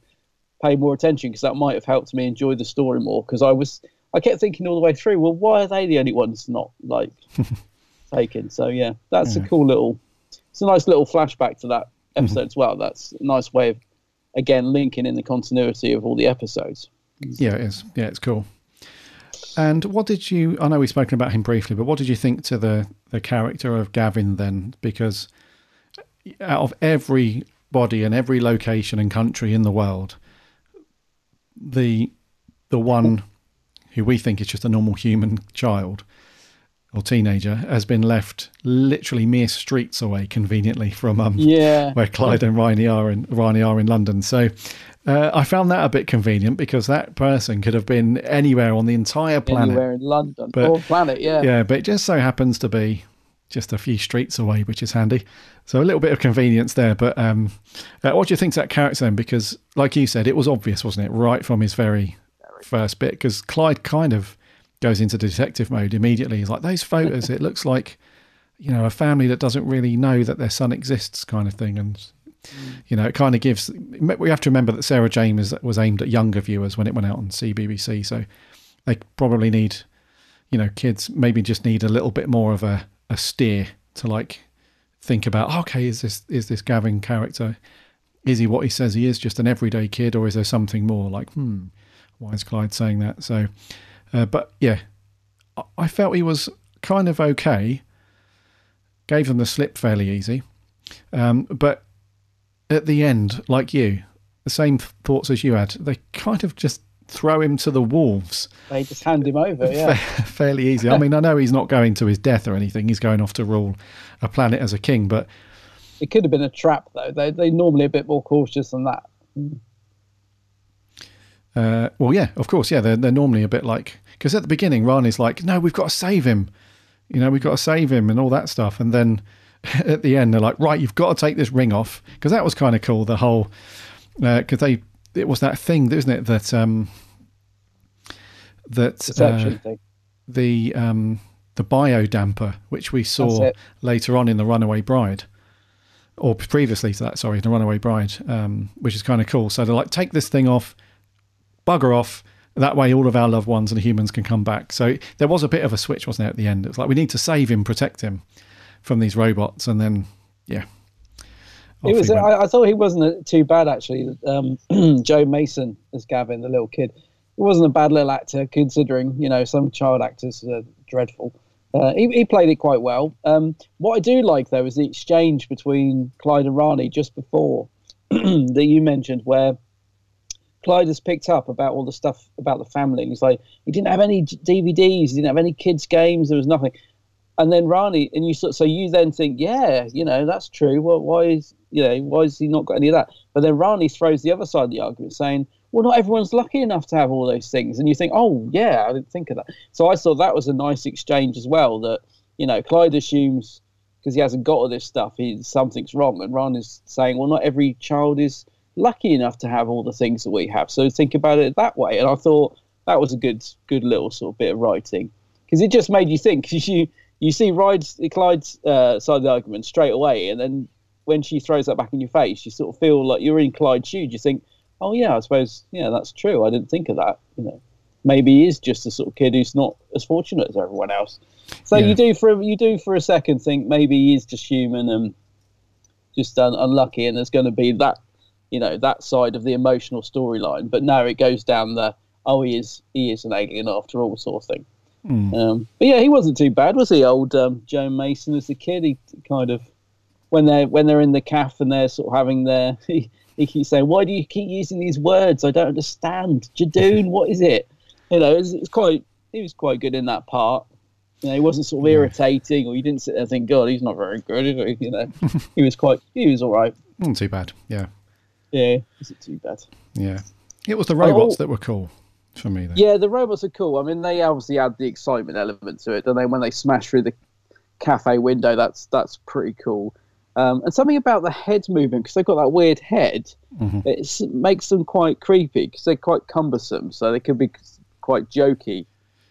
paid more attention because that might have helped me enjoy the story more. Because I was I kept thinking all the way through, well, why are they the only ones not like taken? So yeah, that's Yeah. a cool little. It's a nice little flashback to that Mm-hmm. episode as well. That's a nice way of again linking in the continuity of all the episodes. yeah, it is. Yeah, it's cool. And what did you? I know we've spoken about him briefly, but what did you think to the the character of Gavin then? Because out of every body and every location and country in the world, the the one who we think is just a normal human child or teenager has been left literally mere streets away conveniently from um Yeah. where Clyde and Rani are in Rani are in London. So uh, I found that a bit convenient because that person could have been anywhere on the entire planet. Anywhere in London But- or planet, yeah. Yeah, but it just so happens to be just a few streets away, which is handy. So a little bit of convenience there. But um, uh, what do you think to that character then? Because, like you said, it was obvious, wasn't it, right from his very first bit? Because Clyde kind of goes into detective mode immediately. He's like, those photos, it looks like, you know, a family that doesn't really know that their son exists, kind of thing. And you know, it kind of gives. We have to remember that Sarah Jane was, was aimed at younger viewers when it went out on CBBC, so they probably need, you know, kids maybe just need a little bit more of a, a steer to like think about. Okay, is this is this Gavin character? Is he what he says he is, just an everyday kid, or is there something more? Like, hmm, why is Clyde saying that? So, uh, but yeah, I- I felt he was kind of okay. Gave them the slip fairly easy, um, but at the end, like you, the same thoughts as you had. They kind of just throw him to the wolves They just hand him over. Yeah. fa- fairly easy. I mean, I know he's not going to his death or anything. He's going off to rule a planet as a king, but It could have been a trap though. They they normally a bit more cautious than that. Uh, well, yeah, of course, yeah. They're they're normally a bit like because at the beginning, Rani's like, "No, we've got to save him," you know, we've got to save him and all that stuff. And then at the end, they're like, "Right, you've got to take this ring off," because that was kind of cool. The whole because they it was that thing, isn't it? That um that uh, the um the bio damper, which we saw later on in the Runaway Bride. Or previously to that, sorry, the Runaway Bride, um, which is kind of cool. So they're like, take this thing off, bugger off. That way, all of our loved ones and humans can come back. So there was a bit of a switch, wasn't there, at the end? It's like, we need to save him, protect him from these robots. And then, yeah. It was. I, I thought he wasn't too bad actually. Um, Joe Mason as Gavin, the little kid, he wasn't a bad little actor considering you know some child actors are dreadful. Uh, he, he played it quite well. Um, what I do like though is the exchange between Clyde and Rani just before that you mentioned, where Clyde has picked up about all the stuff about the family, and he's like, he didn't have any DVDs, he didn't have any kids' games, there was nothing. And then Rani, and you sort, so you then think, yeah, you know, that's true. Well, why is you know why has he not got any of that? But then Rani throws the other side of the argument, saying, well, not everyone's lucky enough to have all those things. And you think, oh yeah, I didn't think of that. So I thought that was a nice exchange as well. That you know, Clyde assumes because he hasn't got all this stuff, he something's wrong, and Rani's saying, well, not every child is lucky enough to have all the things that we have. So think about it that way. And I thought that was a good, good little sort of bit of writing because it just made you think. Because you you see Ride's, Clyde's uh, side of the argument straight away, and then when she throws that back in your face, you sort of feel like you're in Clyde's shoes. You think, oh yeah, I suppose yeah, that's true. I didn't think of that. You know, maybe he is just a sort of kid who's not as fortunate as everyone else. So Yeah. you do for you do for a second think maybe he is just human and just un- unlucky, and there's going to be that you know that side of the emotional storyline. But no, it goes down the oh he is he is an alien after all sort of thing. Mm. Um, but yeah, he wasn't too bad, was he? Old um, Joe Mason as a kid, he kind of when they're when they're in the calf and they're sort of having their he, he keeps saying, "Why do you keep using these words? I don't understand." Judoon, what is it? You know, it's, it's quite he was quite good in that part. You know, he wasn't sort of irritating, or you didn't sit there and think, "God, he's not very good," You know, he was quite he was all right. Not too bad. Yeah. Yeah, isn't too bad. Yeah. It was the robots Oh. that were cool for me, though. Yeah, the robots are cool. I mean, they obviously add the excitement element to it, and then? When they smash through the cafe window, that's that's pretty cool. Um, and something about the head movement because they've got that weird head, Mhm. it makes them quite creepy because they're quite cumbersome. So they can be quite jokey,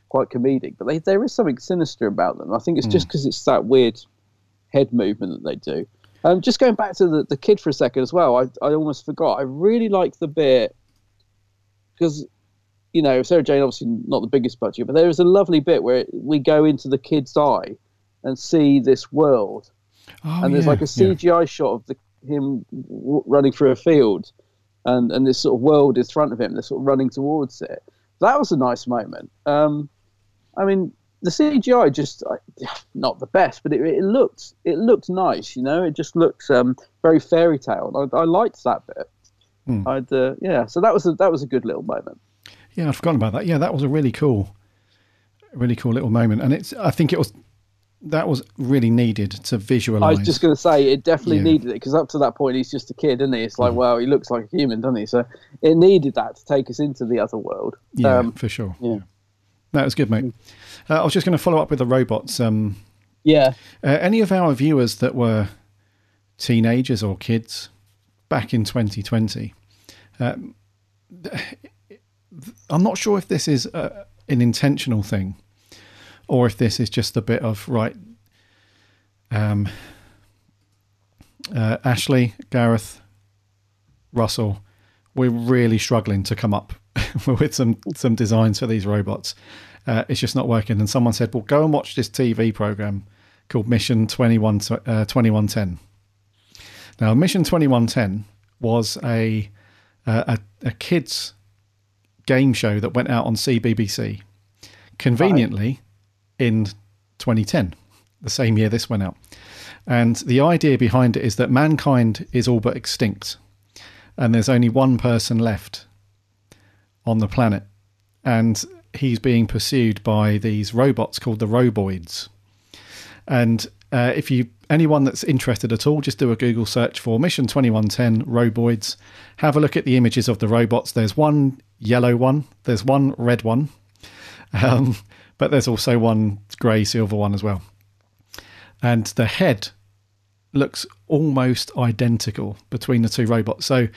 quite comedic. But they, there is something sinister about them. I think it's just Mm. because it's that weird head movement that they do. Um, just going back to the, the kid for a second as well, I, I almost forgot. I really like the bit because you know Sarah Jane obviously not the biggest budget, but there is a lovely bit where we go into the kid's eye and see this world, Oh, and there's yeah, like a yeah. CGI shot of the, him w- running through a field, and and this sort of world is in front of him. They're sort of running towards it. That was a nice moment. Um, I mean, the CGI just uh, not the best, but it, it looked it looked nice. You know, it just looks um, very fairy tale. I, I liked that bit. Hmm. I'd uh, yeah. So that was a, that was a good little moment. Yeah, I'd forgotten about that. Yeah, that was a really cool, really cool little moment, and it's. I think it was that was really needed to visualize. I was just going to say it definitely Yeah. needed it because up to that point he's just a kid, isn't he? It's Hmm. like, well, he looks like a human, doesn't he? So it needed that to take us into the other world. yeah, Um, for sure. yeah. that was good, mate. Uh, I was just going to follow up with the robots. Um, yeah. uh, any of our viewers that were teenagers or kids back in 2020, um, I'm not sure if this is uh, an intentional thing or if this is just a bit of right. Um, uh, Ashley, Gareth, Russell, we're really struggling to come up with some some designs for these robots. Uh, it's just not working. And someone said, "Well, go and watch this TV program called Mission 21 uh, 2110." Now, Mission 2110 was a uh, a, a kids game show that went out on CBBC, conveniently in 2010, the same year this went out. And the idea behind it is that mankind is all but extinct. and there's only one person left on the planet, and he's being pursued by these robots called the Roboids. And uh, if you anyone that's interested at all, just do a Google search for Mission 2110 Roboids. Have a look at the images of the robots. There's one yellow one, there's one red one, um, but there's also one grey silver one as well. And the head looks almost identical between the two robots. So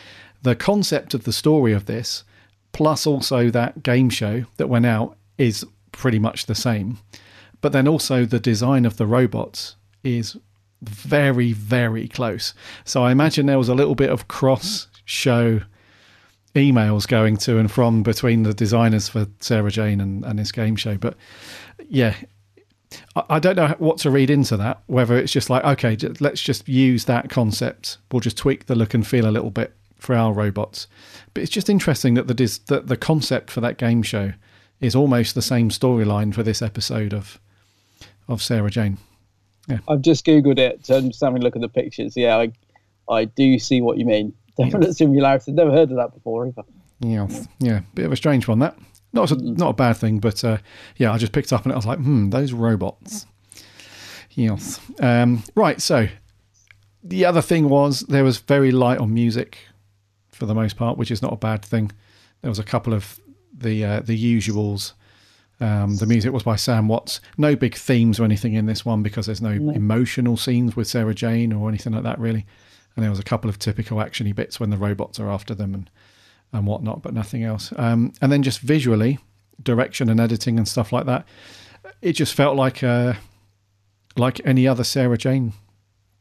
the concept of the story of this, plus also that game show that went out, is pretty much the same. But then also the design of the robots is very, very close. So I imagine there was a little bit of cross show emails going to and from between the designers for Sarah Jane and, and this game show. But yeah, I, I don't know what to read into that. Whether it's just like, okay, let's just use that concept. We'll just tweak the look and feel a little bit for our robots. But it's just interesting that the dis- that the concept for that game show is almost the same storyline for this episode of of Sarah Jane. I've just googled it, so I'm just having a look at the pictures. Yeah, I, I do see what you mean. Definite similarity. I've never heard of that before either. Yeah, yeah, bit of a strange one that. Not a, not a bad thing, but uh, yeah, I just picked up and I was like, hmm, those robots. Yes. Um, right. So the other thing was there was very light on music for the most part, which is not a bad thing. There was a couple of the uh, the usuals. Um, the music was by Sam Watts. No big themes or anything in this one because there's no, No. emotional scenes with Sarah Jane or anything like that, really. And there was a couple of typical actiony bits when the robots are after them and and whatnot, but nothing else. Um, and then just visually, direction and editing and stuff like that, it just felt like uh, like any other Sarah Jane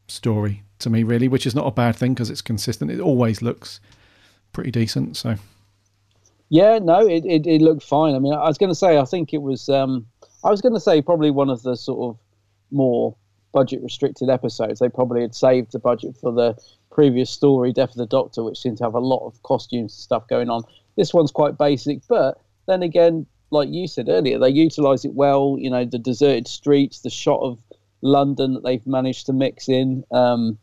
story to me, really, which is not a bad thing because it's consistent. It always looks pretty decent. So Yeah, no, it, it, it looked fine. I mean, I was going to say, I think it was, um, I was going to say probably one of the sort of more budget restricted episodes. They probably had saved the budget for the previous story, Death of the Doctor, which seemed to have a lot of costumes and stuff going on. This one's quite basic, but then again, like you said earlier, they utilise it well. You know, the deserted streets, the shot of London that they've managed to mix in. Um,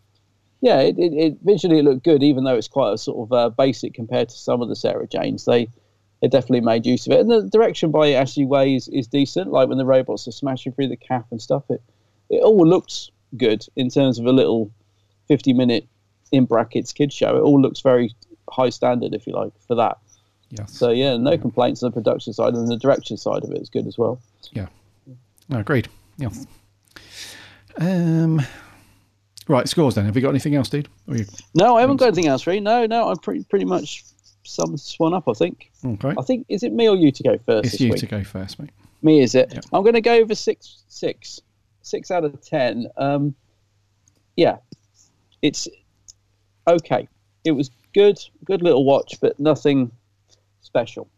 yeah, it, it, it visually it looked good, even though it's quite a sort of uh, basic compared to some of the Sarah Janes. They they definitely made use of it, and the direction by Ashley Way is, is decent. Like when the robots are smashing through the cap and stuff, it it all looks good in terms of a little fifty minute in brackets kid show. It all looks very high standard, if you like, for that. Yes. So yeah, no complaints on the production side, and the direction side of it is good as well. yeah, no, agreed. Yeah. Um. Right, scores then. Have you got anything else, dude? You- No, I haven't got anything else, really. No, no, I'm pretty pretty much summed this one up. I think. Okay. I think is it me or you to go first? It's you week? to go first, mate. Me, is it? I'm going to go over six, six, six out of ten. Um, yeah, it's okay. It was good, good little watch, but nothing special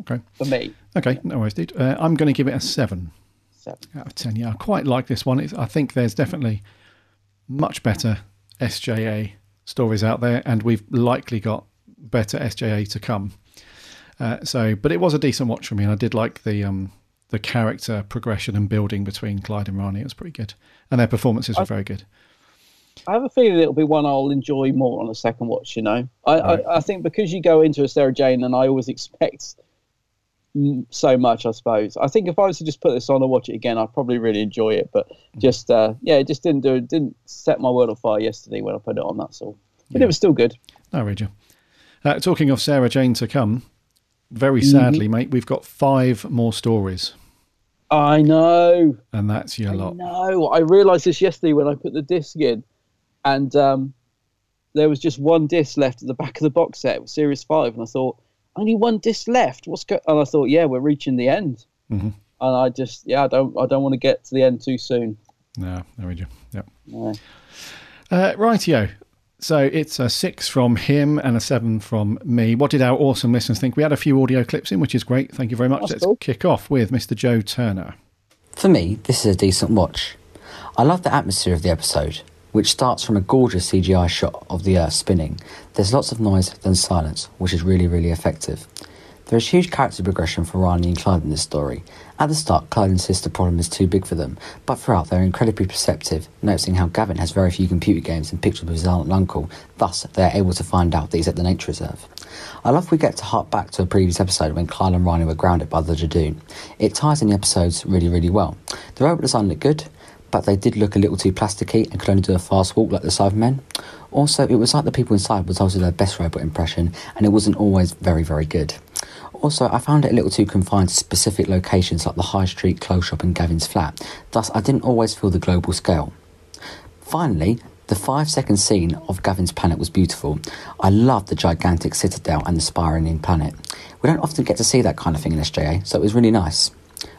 Okay. for me. Okay, no worries, dude. Uh, I'm going to give it a seven. Seven. out of ten. Yeah, I quite like this one. It's, I think there's definitely much better SJA stories out there, and we've likely got better SJA to come. Uh, so, but it was a decent watch for me, and I did like the um, the character progression and building between Clyde and Rani. It was pretty good, and their performances were I- very good. I have a feeling it'll be one I'll enjoy more on a second watch. You know, I, I, I think because you go into a Sarah Jane, and I always expect so much. I suppose. I think if I was to just put this on and watch it again, I'd probably really enjoy it. But just uh, yeah, it just didn't do. It didn't set my world on fire yesterday when I put it on. That's all. But it was still good. No, you. Uh, talking of Sarah Jane to come, very sadly, mate, we've got five more stories, I know. and that's your lot. No, I realised this yesterday when I put the disc in, and um, there was just one disc left at the back of the box set. It was Series Five, and I thought only one disc left. What's go? And I thought, yeah, we're reaching the end. Mhm. And I just, yeah, I don't, I don't want to get to the end too soon. No, no, read you. Yep. No. Uh, rightio. So it's a six from him and a seven from me. What did our awesome listeners think? We had a few audio clips in, which is great. Thank you very much. Let's kick off with Mr. Joe Turner. For me, this is a decent watch. I love the atmosphere of the episode, which starts from a gorgeous CGI shot of the Earth spinning. There's lots of noise, then silence, which is really, really effective. There is huge character progression for Rani and Clyde in this story. At the start, Clyde insists the problem is too big for them, but throughout they're incredibly perceptive, noticing how Gavin has very few computer games and pictures of his aunt and uncle, thus they are able to find out that he's at the nature reserve. I love we get to hark back to a previous episode when Clyde and Rani were grounded by the Judoon. It ties in the episodes really, really well. The robot design looked good, but they did look a little too plasticky and could only do a fast walk like the Cybermen. Also, it was like the people inside was also their best robot impression, and it wasn't always very, very good. Also, I found it a little too confined to specific locations like the high street clothes shop and Gavin's flat, thus, I didn't always feel the global scale. Finally, the five second scene of Gavin's planet was beautiful. I loved the gigantic citadel and the spiraling planet. We don't often get to see that kind of thing in SJA, so it was really nice.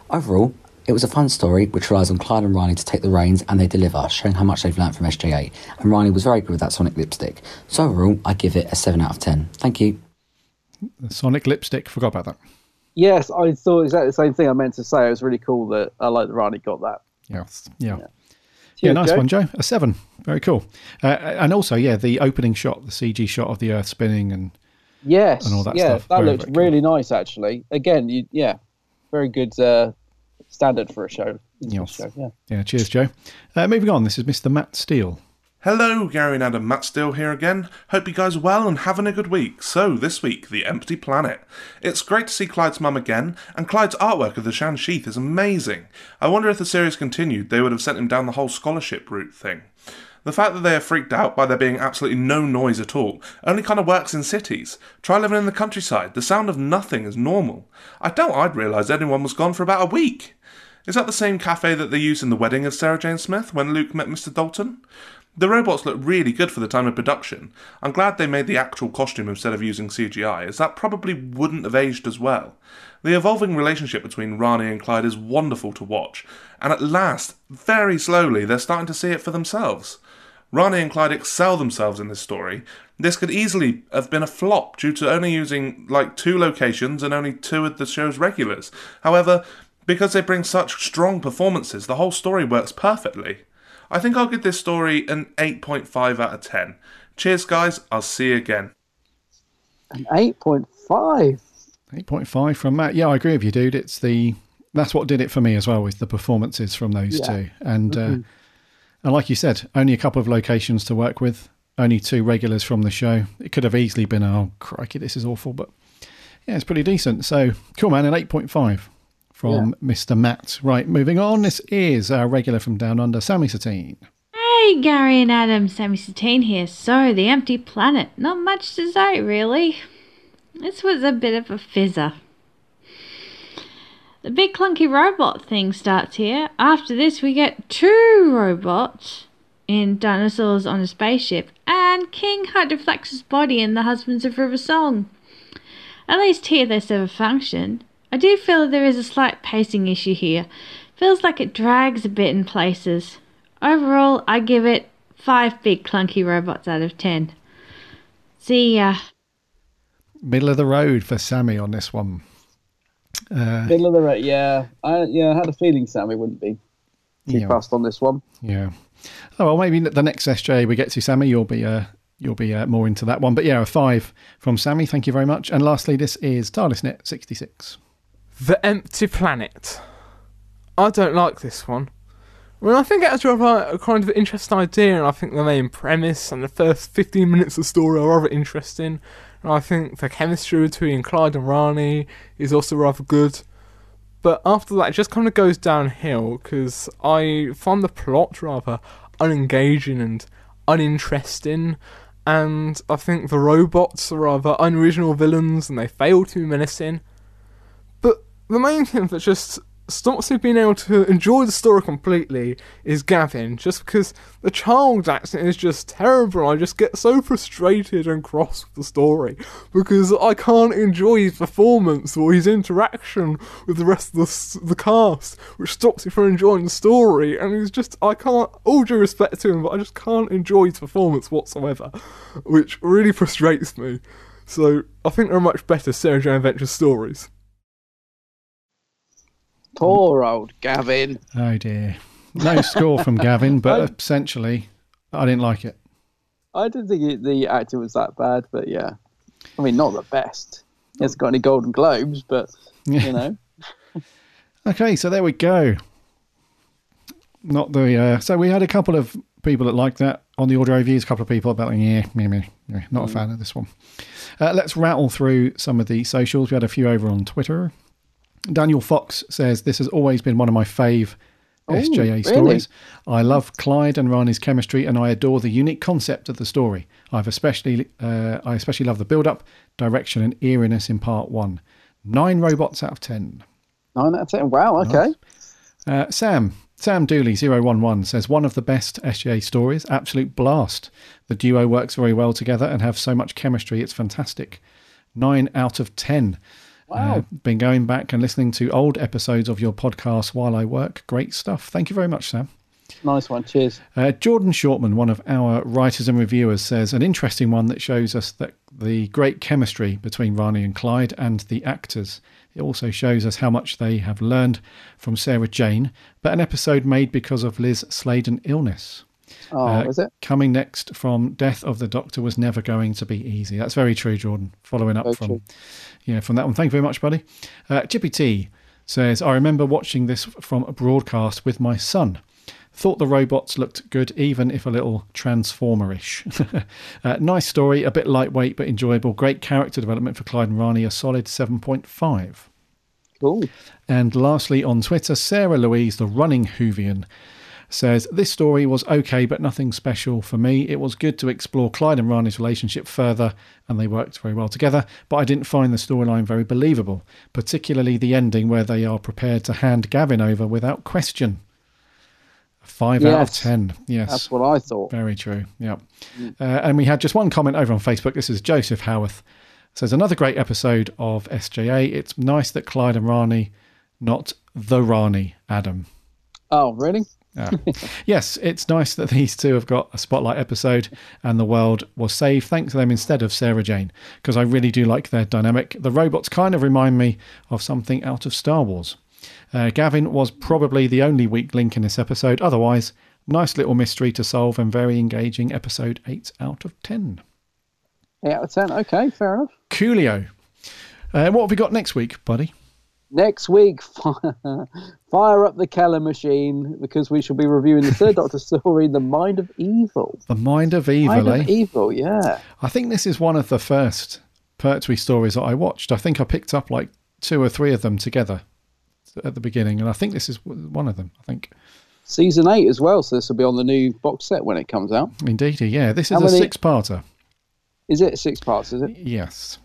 Overall, it was a fun story which relies on Clyde and Rani to take the reins and they deliver, showing how much they've learnt from SJA. And Rani was very good with that Sonic lipstick. So overall, I give it a 7 out of 10. Thank you. The Sonic lipstick, forgot about that. Yes, I thought exactly the same thing I meant to say. It was really cool that I like that Rani got that. Yes. Yeah. Yeah, Cheers, nice Joe. one, Joe. A seven. Very cool. Uh, and also, yeah, the opening shot, the CG shot of the Earth spinning and Yes, and all that yeah, stuff. that Very, looks very really nice actually. Again, you, yeah, very good uh, standard for a show. Yes. show, yeah. Yeah, cheers, Joe. Uh, moving on, this is Mr. Matt Steele. Hello, Gary and Adam, Matt Steele here again. Hope you guys are well and having a good week. So, this week, The Empty Planet. It's great to see Clyde's mum again, and Clyde's artwork of the Shansheeth is amazing. I wonder if the series continued, they would have sent him down the whole scholarship route thing. The fact that they are freaked out by there being absolutely no noise at all only kind of works in cities. Try living in the countryside, the sound of nothing is normal. I doubt I'd realised anyone was gone for about a week. Is that the same cafe that they used in the wedding of Sarah Jane Smith when Luke met Mr. Dalton? The robots look really good for the time of production. I'm glad they made the actual costume instead of using CGI, as that probably wouldn't have aged as well. The evolving relationship between Rani and Clyde is wonderful to watch, and at last, very slowly, they're starting to see it for themselves. Rani and Clyde excel themselves in this story. This could easily have been a flop due to only using like two locations and only two of the show's regulars. However, because they bring such strong performances, the whole story works perfectly. I think I'll give this story an 8.5 out of 10. Cheers, guys. I'll see you again. An eight point five. 8.5 from Matt. Yeah, I agree with you, dude. It's the that's what did it for me as well with the performances from those Yeah. two. And uh, Mhm. And like you said, only a couple of locations to work with, only two regulars from the show. It could have easily been oh crikey, this is awful, but yeah, it's pretty decent. So cool, man. An 8.5 from Mr. Matt. Right, moving on. This is our regular from Down Under, Sammy Satine. Hey, Gary and Adam, Sammy Satine here. So, The Empty Planet. Not much to say, really. This was a bit of a fizzer. The big clunky robot thing starts here. After this, we get two robots in Dinosaurs on a Spaceship and King Hydroflax's body in The Husbands of River Song. At least here they serve a function. I do feel there is a slight pacing issue here. Feels like it drags a bit in places. Overall, I give it 5 big clunky robots out of 10. See ya. Middle of the road for Sammy on this one. Uh, Middle of the road. Yeah, I yeah I had a feeling Sammy wouldn't be too Yeah. fast on this one. Yeah. Oh well, maybe the next SJ we get to Sammy, you'll be uh, you'll be uh, more into that one. But yeah, a five from Sammy. Thank you very much. And lastly, this is TARDISNet sixty six. The Empty Planet. I don't like this one. Well, I think it has a kind of interesting idea, and I think the main premise and the first 15 minutes of the story are rather interesting. And I think the chemistry between Clyde and Rani is also rather good. But after that, it just kind of goes downhill because I find the plot rather unengaging and uninteresting. And I think the robots are rather unoriginal villains and they fail to be menacing. But the main thing that just stops me being able to enjoy the story completely is Gavin, just because the child accent is just terrible. I just get so frustrated and cross with the story because I can't enjoy his performance or his interaction with the rest of the, the cast, which stops me from enjoying the story. And he's just, I can't, all due respect to him, but I just can't enjoy his performance whatsoever, which really frustrates me. So I think there are much better Sarah Jane Adventure stories. Poor old Gavin. Oh dear. No score from Gavin, but essentially, I didn't like it. I didn't think it, the actor was that bad, but yeah, I mean not the best. He hasn't got any Golden Globes, but you know. Okay, so there we go. Not the uh, so we had a couple of people that liked that on the audio reviews. A couple of people about yeah, me, me, yeah, not a fan of this one. Uh, let's rattle through some of the socials. We had a few over on Twitter. Daniel Fox says this has always been one of my fave Oh, SJA really? stories. I love Clyde and Rani's chemistry, and I adore the unique concept of the story. I've especially, uh, I especially love the build-up, direction, and eeriness in part one. Nine robots out of ten. Nine out of ten. Wow. Okay. Uh, Sam Sam Dooley 011 says one of the best SJA stories. Absolute blast. The duo works very well together and have so much chemistry. It's fantastic. Nine out of ten. Wow. Uh, been going back and listening to old episodes of your podcast while I work. Great stuff. Thank you very much, Sam. Nice one. Cheers. Uh, Jordan Shortman, one of our writers and reviewers, says an interesting one that shows us that the great chemistry between Rani and Clyde and the actors. It also shows us how much they have learned from Sarah Jane, but an episode made because of Liz Sladen illness. Oh, Uh, is it? Coming next from Death of the Doctor was never going to be easy. That's very true, Jordan. Following up Very from true. yeah, from that one. Thank you very much, buddy. Uh, Chippy T says, I remember watching this from a broadcast with my son. Thought the robots looked good, even if a little transformerish. uh, nice story, a bit lightweight but enjoyable. Great character development for Clyde and Rani, a solid 7.5. Cool. And lastly, on Twitter, Sarah Louise, the running Whovian, says this story was okay, but nothing special for me. It was good to explore Clyde and Rani's relationship further, and they worked very well together. But I didn't find the storyline very believable, particularly the ending where they are prepared to hand Gavin over without question. Five out of ten. Yes, That's what I thought. very true. Yeah. Uh, and we had just one comment over on Facebook. This is Joseph Howarth. Says another great episode of SJA. It's nice that Clyde and Rani, not the Rani, Adam. Oh, really? Yeah. yes, it's nice that these two have got a spotlight episode and the world was saved thanks to them instead of Sarah Jane, because I really do like their dynamic. The robots kind of remind me of something out of Star Wars. Uh, Gavin was probably the only weak link in this episode. Otherwise, nice little mystery to solve and very engaging episode 8 out of 10. Eight out of ten. Okay, fair enough. Coolio. Uh, what have we got next week, buddy? Next week, fire up the Keller machine because we shall be reviewing the third Doctor story, The Mind of Evil. The Mind of Evil, Mind eh? of Evil, yeah. I think this is one of the first Pertwee stories that I watched. I think I picked up like two or three of them together at the beginning, and I think this is one of them. I think. Season eight as well, so this will be on the new box set when it comes out. Indeed, yeah. This is How a many- six-parter. Is it six parts? Is it? Yes.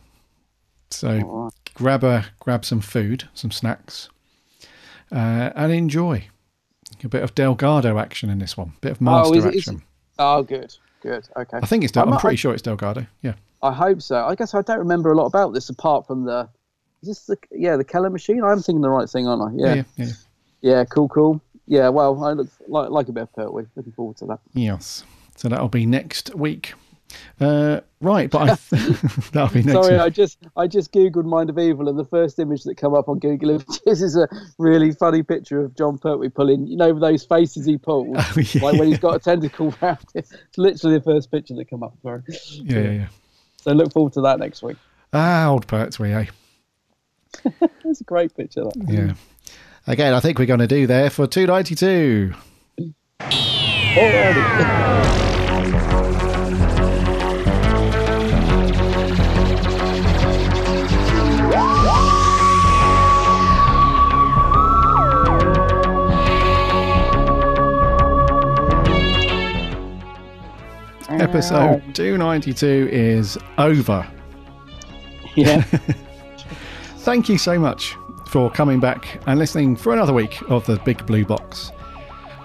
So grab a grab some food, some snacks, uh, and enjoy a bit of Delgado action in this one. Bit of master oh, is action. it- oh, good, good. Okay. I think it's. Del- I'm, not- pretty sure it's Delgado. Yeah. I hope so. I guess I don't remember a lot about this apart from the. Is this the yeah the Keller machine? I'm thinking the right thing, aren't I? Yeah. Yeah. Yeah. Yeah, cool, cool. Yeah, well, I look like, like a bit of Pertwee. Looking forward to that. Yes. So that'll be next week. Uh, right, but I that'll be next Sorry, week. I just I just googled Mind of Evil, and the first image that come up on Google Images is a really funny picture of Jon Pertwee pulling, you know, those faces he pulls, Oh, yeah. like when he's got a tentacle round it. It's literally the first picture that come up. Sorry. Yeah, yeah, yeah. So look forward to that next week. Ah, old Pertwee, eh? It's a great picture. That. Yeah. Again, I think we're going to do there for 292. Episode 292 is over. Yeah. Thank you so much for coming back and listening for another week of the Big Blue Box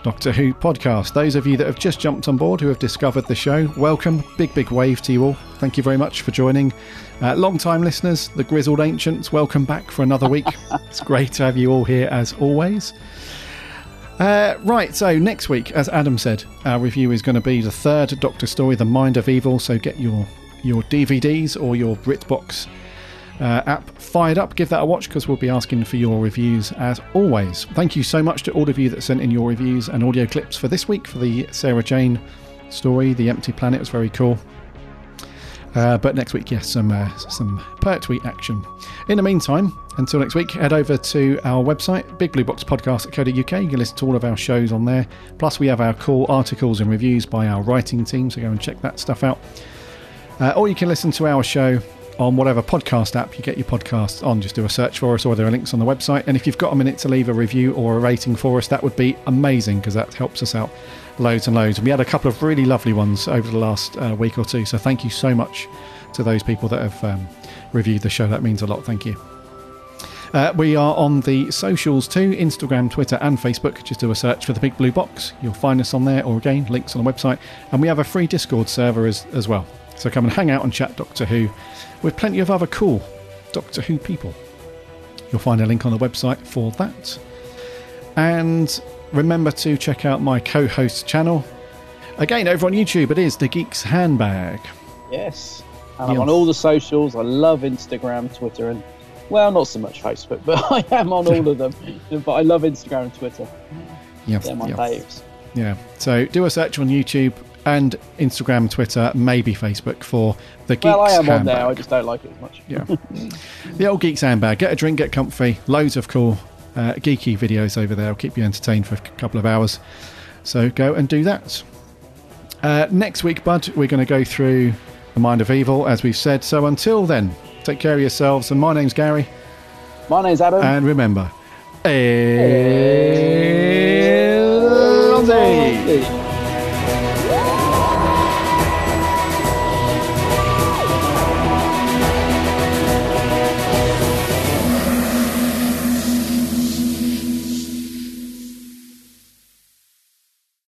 Doctor Who podcast. Those of you that have just jumped on board who have discovered the show, welcome. Big, big wave to you all. Thank you very much for joining. Uh, Long time listeners, the Grizzled Ancients, welcome back for another week. it's great to have you all here as always. Uh, right, so next week, as Adam said, our review is going to be the third Doctor story, The Mind of Evil. So get your your DVDs or your BritBox uh, app fired up. Give that a watch because we'll be asking for your reviews as always. Thank you so much to all of you that sent in your reviews and audio clips for this week for the Sarah Jane story. The Empty Planet was very cool. Uh, but next week, yes, some uh, some Pertwee action. In the meantime, until next week, head over to our website, big blue box podcast at bigblueboxpodcast.co.uk. You can listen to all of our shows on there. Plus, we have our cool articles and reviews by our writing team, so go and check that stuff out. Uh, or you can listen to our show on whatever podcast app you get your podcasts on. Just do a search for us, or there are links on the website. And if you've got a minute to leave a review or a rating for us, that would be amazing because that helps us out loads and loads. And we had a couple of really lovely ones over the last uh, week or two. So thank you so much to those people that have um, reviewed the show. That means a lot. Thank you. Uh, we are on the socials too Instagram, Twitter, and Facebook. Just do a search for the Big Blue Box. You'll find us on there, or again, links on the website. And we have a free Discord server as, as well. So come and hang out and chat Doctor Who with plenty of other cool Doctor Who people. You'll find a link on the website for that. And remember to check out my co host channel. Again, over on YouTube, it is The Geek's Handbag. Yes. And I'm on all the socials. I love Instagram, Twitter, and well, not so much Facebook, but I am on all of them. but I love Instagram and Twitter. Yep, They're my yep. faves. Yeah. So do a search on YouTube and Instagram, Twitter, maybe Facebook for The Geek's Well, I am on there. I just don't like it as much. Yeah. the old Geeks Handbag. Get a drink, get comfy. Loads of cool uh, geeky videos over there. will keep you entertained for a couple of hours. So go and do that. Uh, next week, Bud, we're going to go through The Mind of Evil, as we've said. So until then, take care of yourselves. And my name's Gary. My name's Adam. And remember, Allons-y.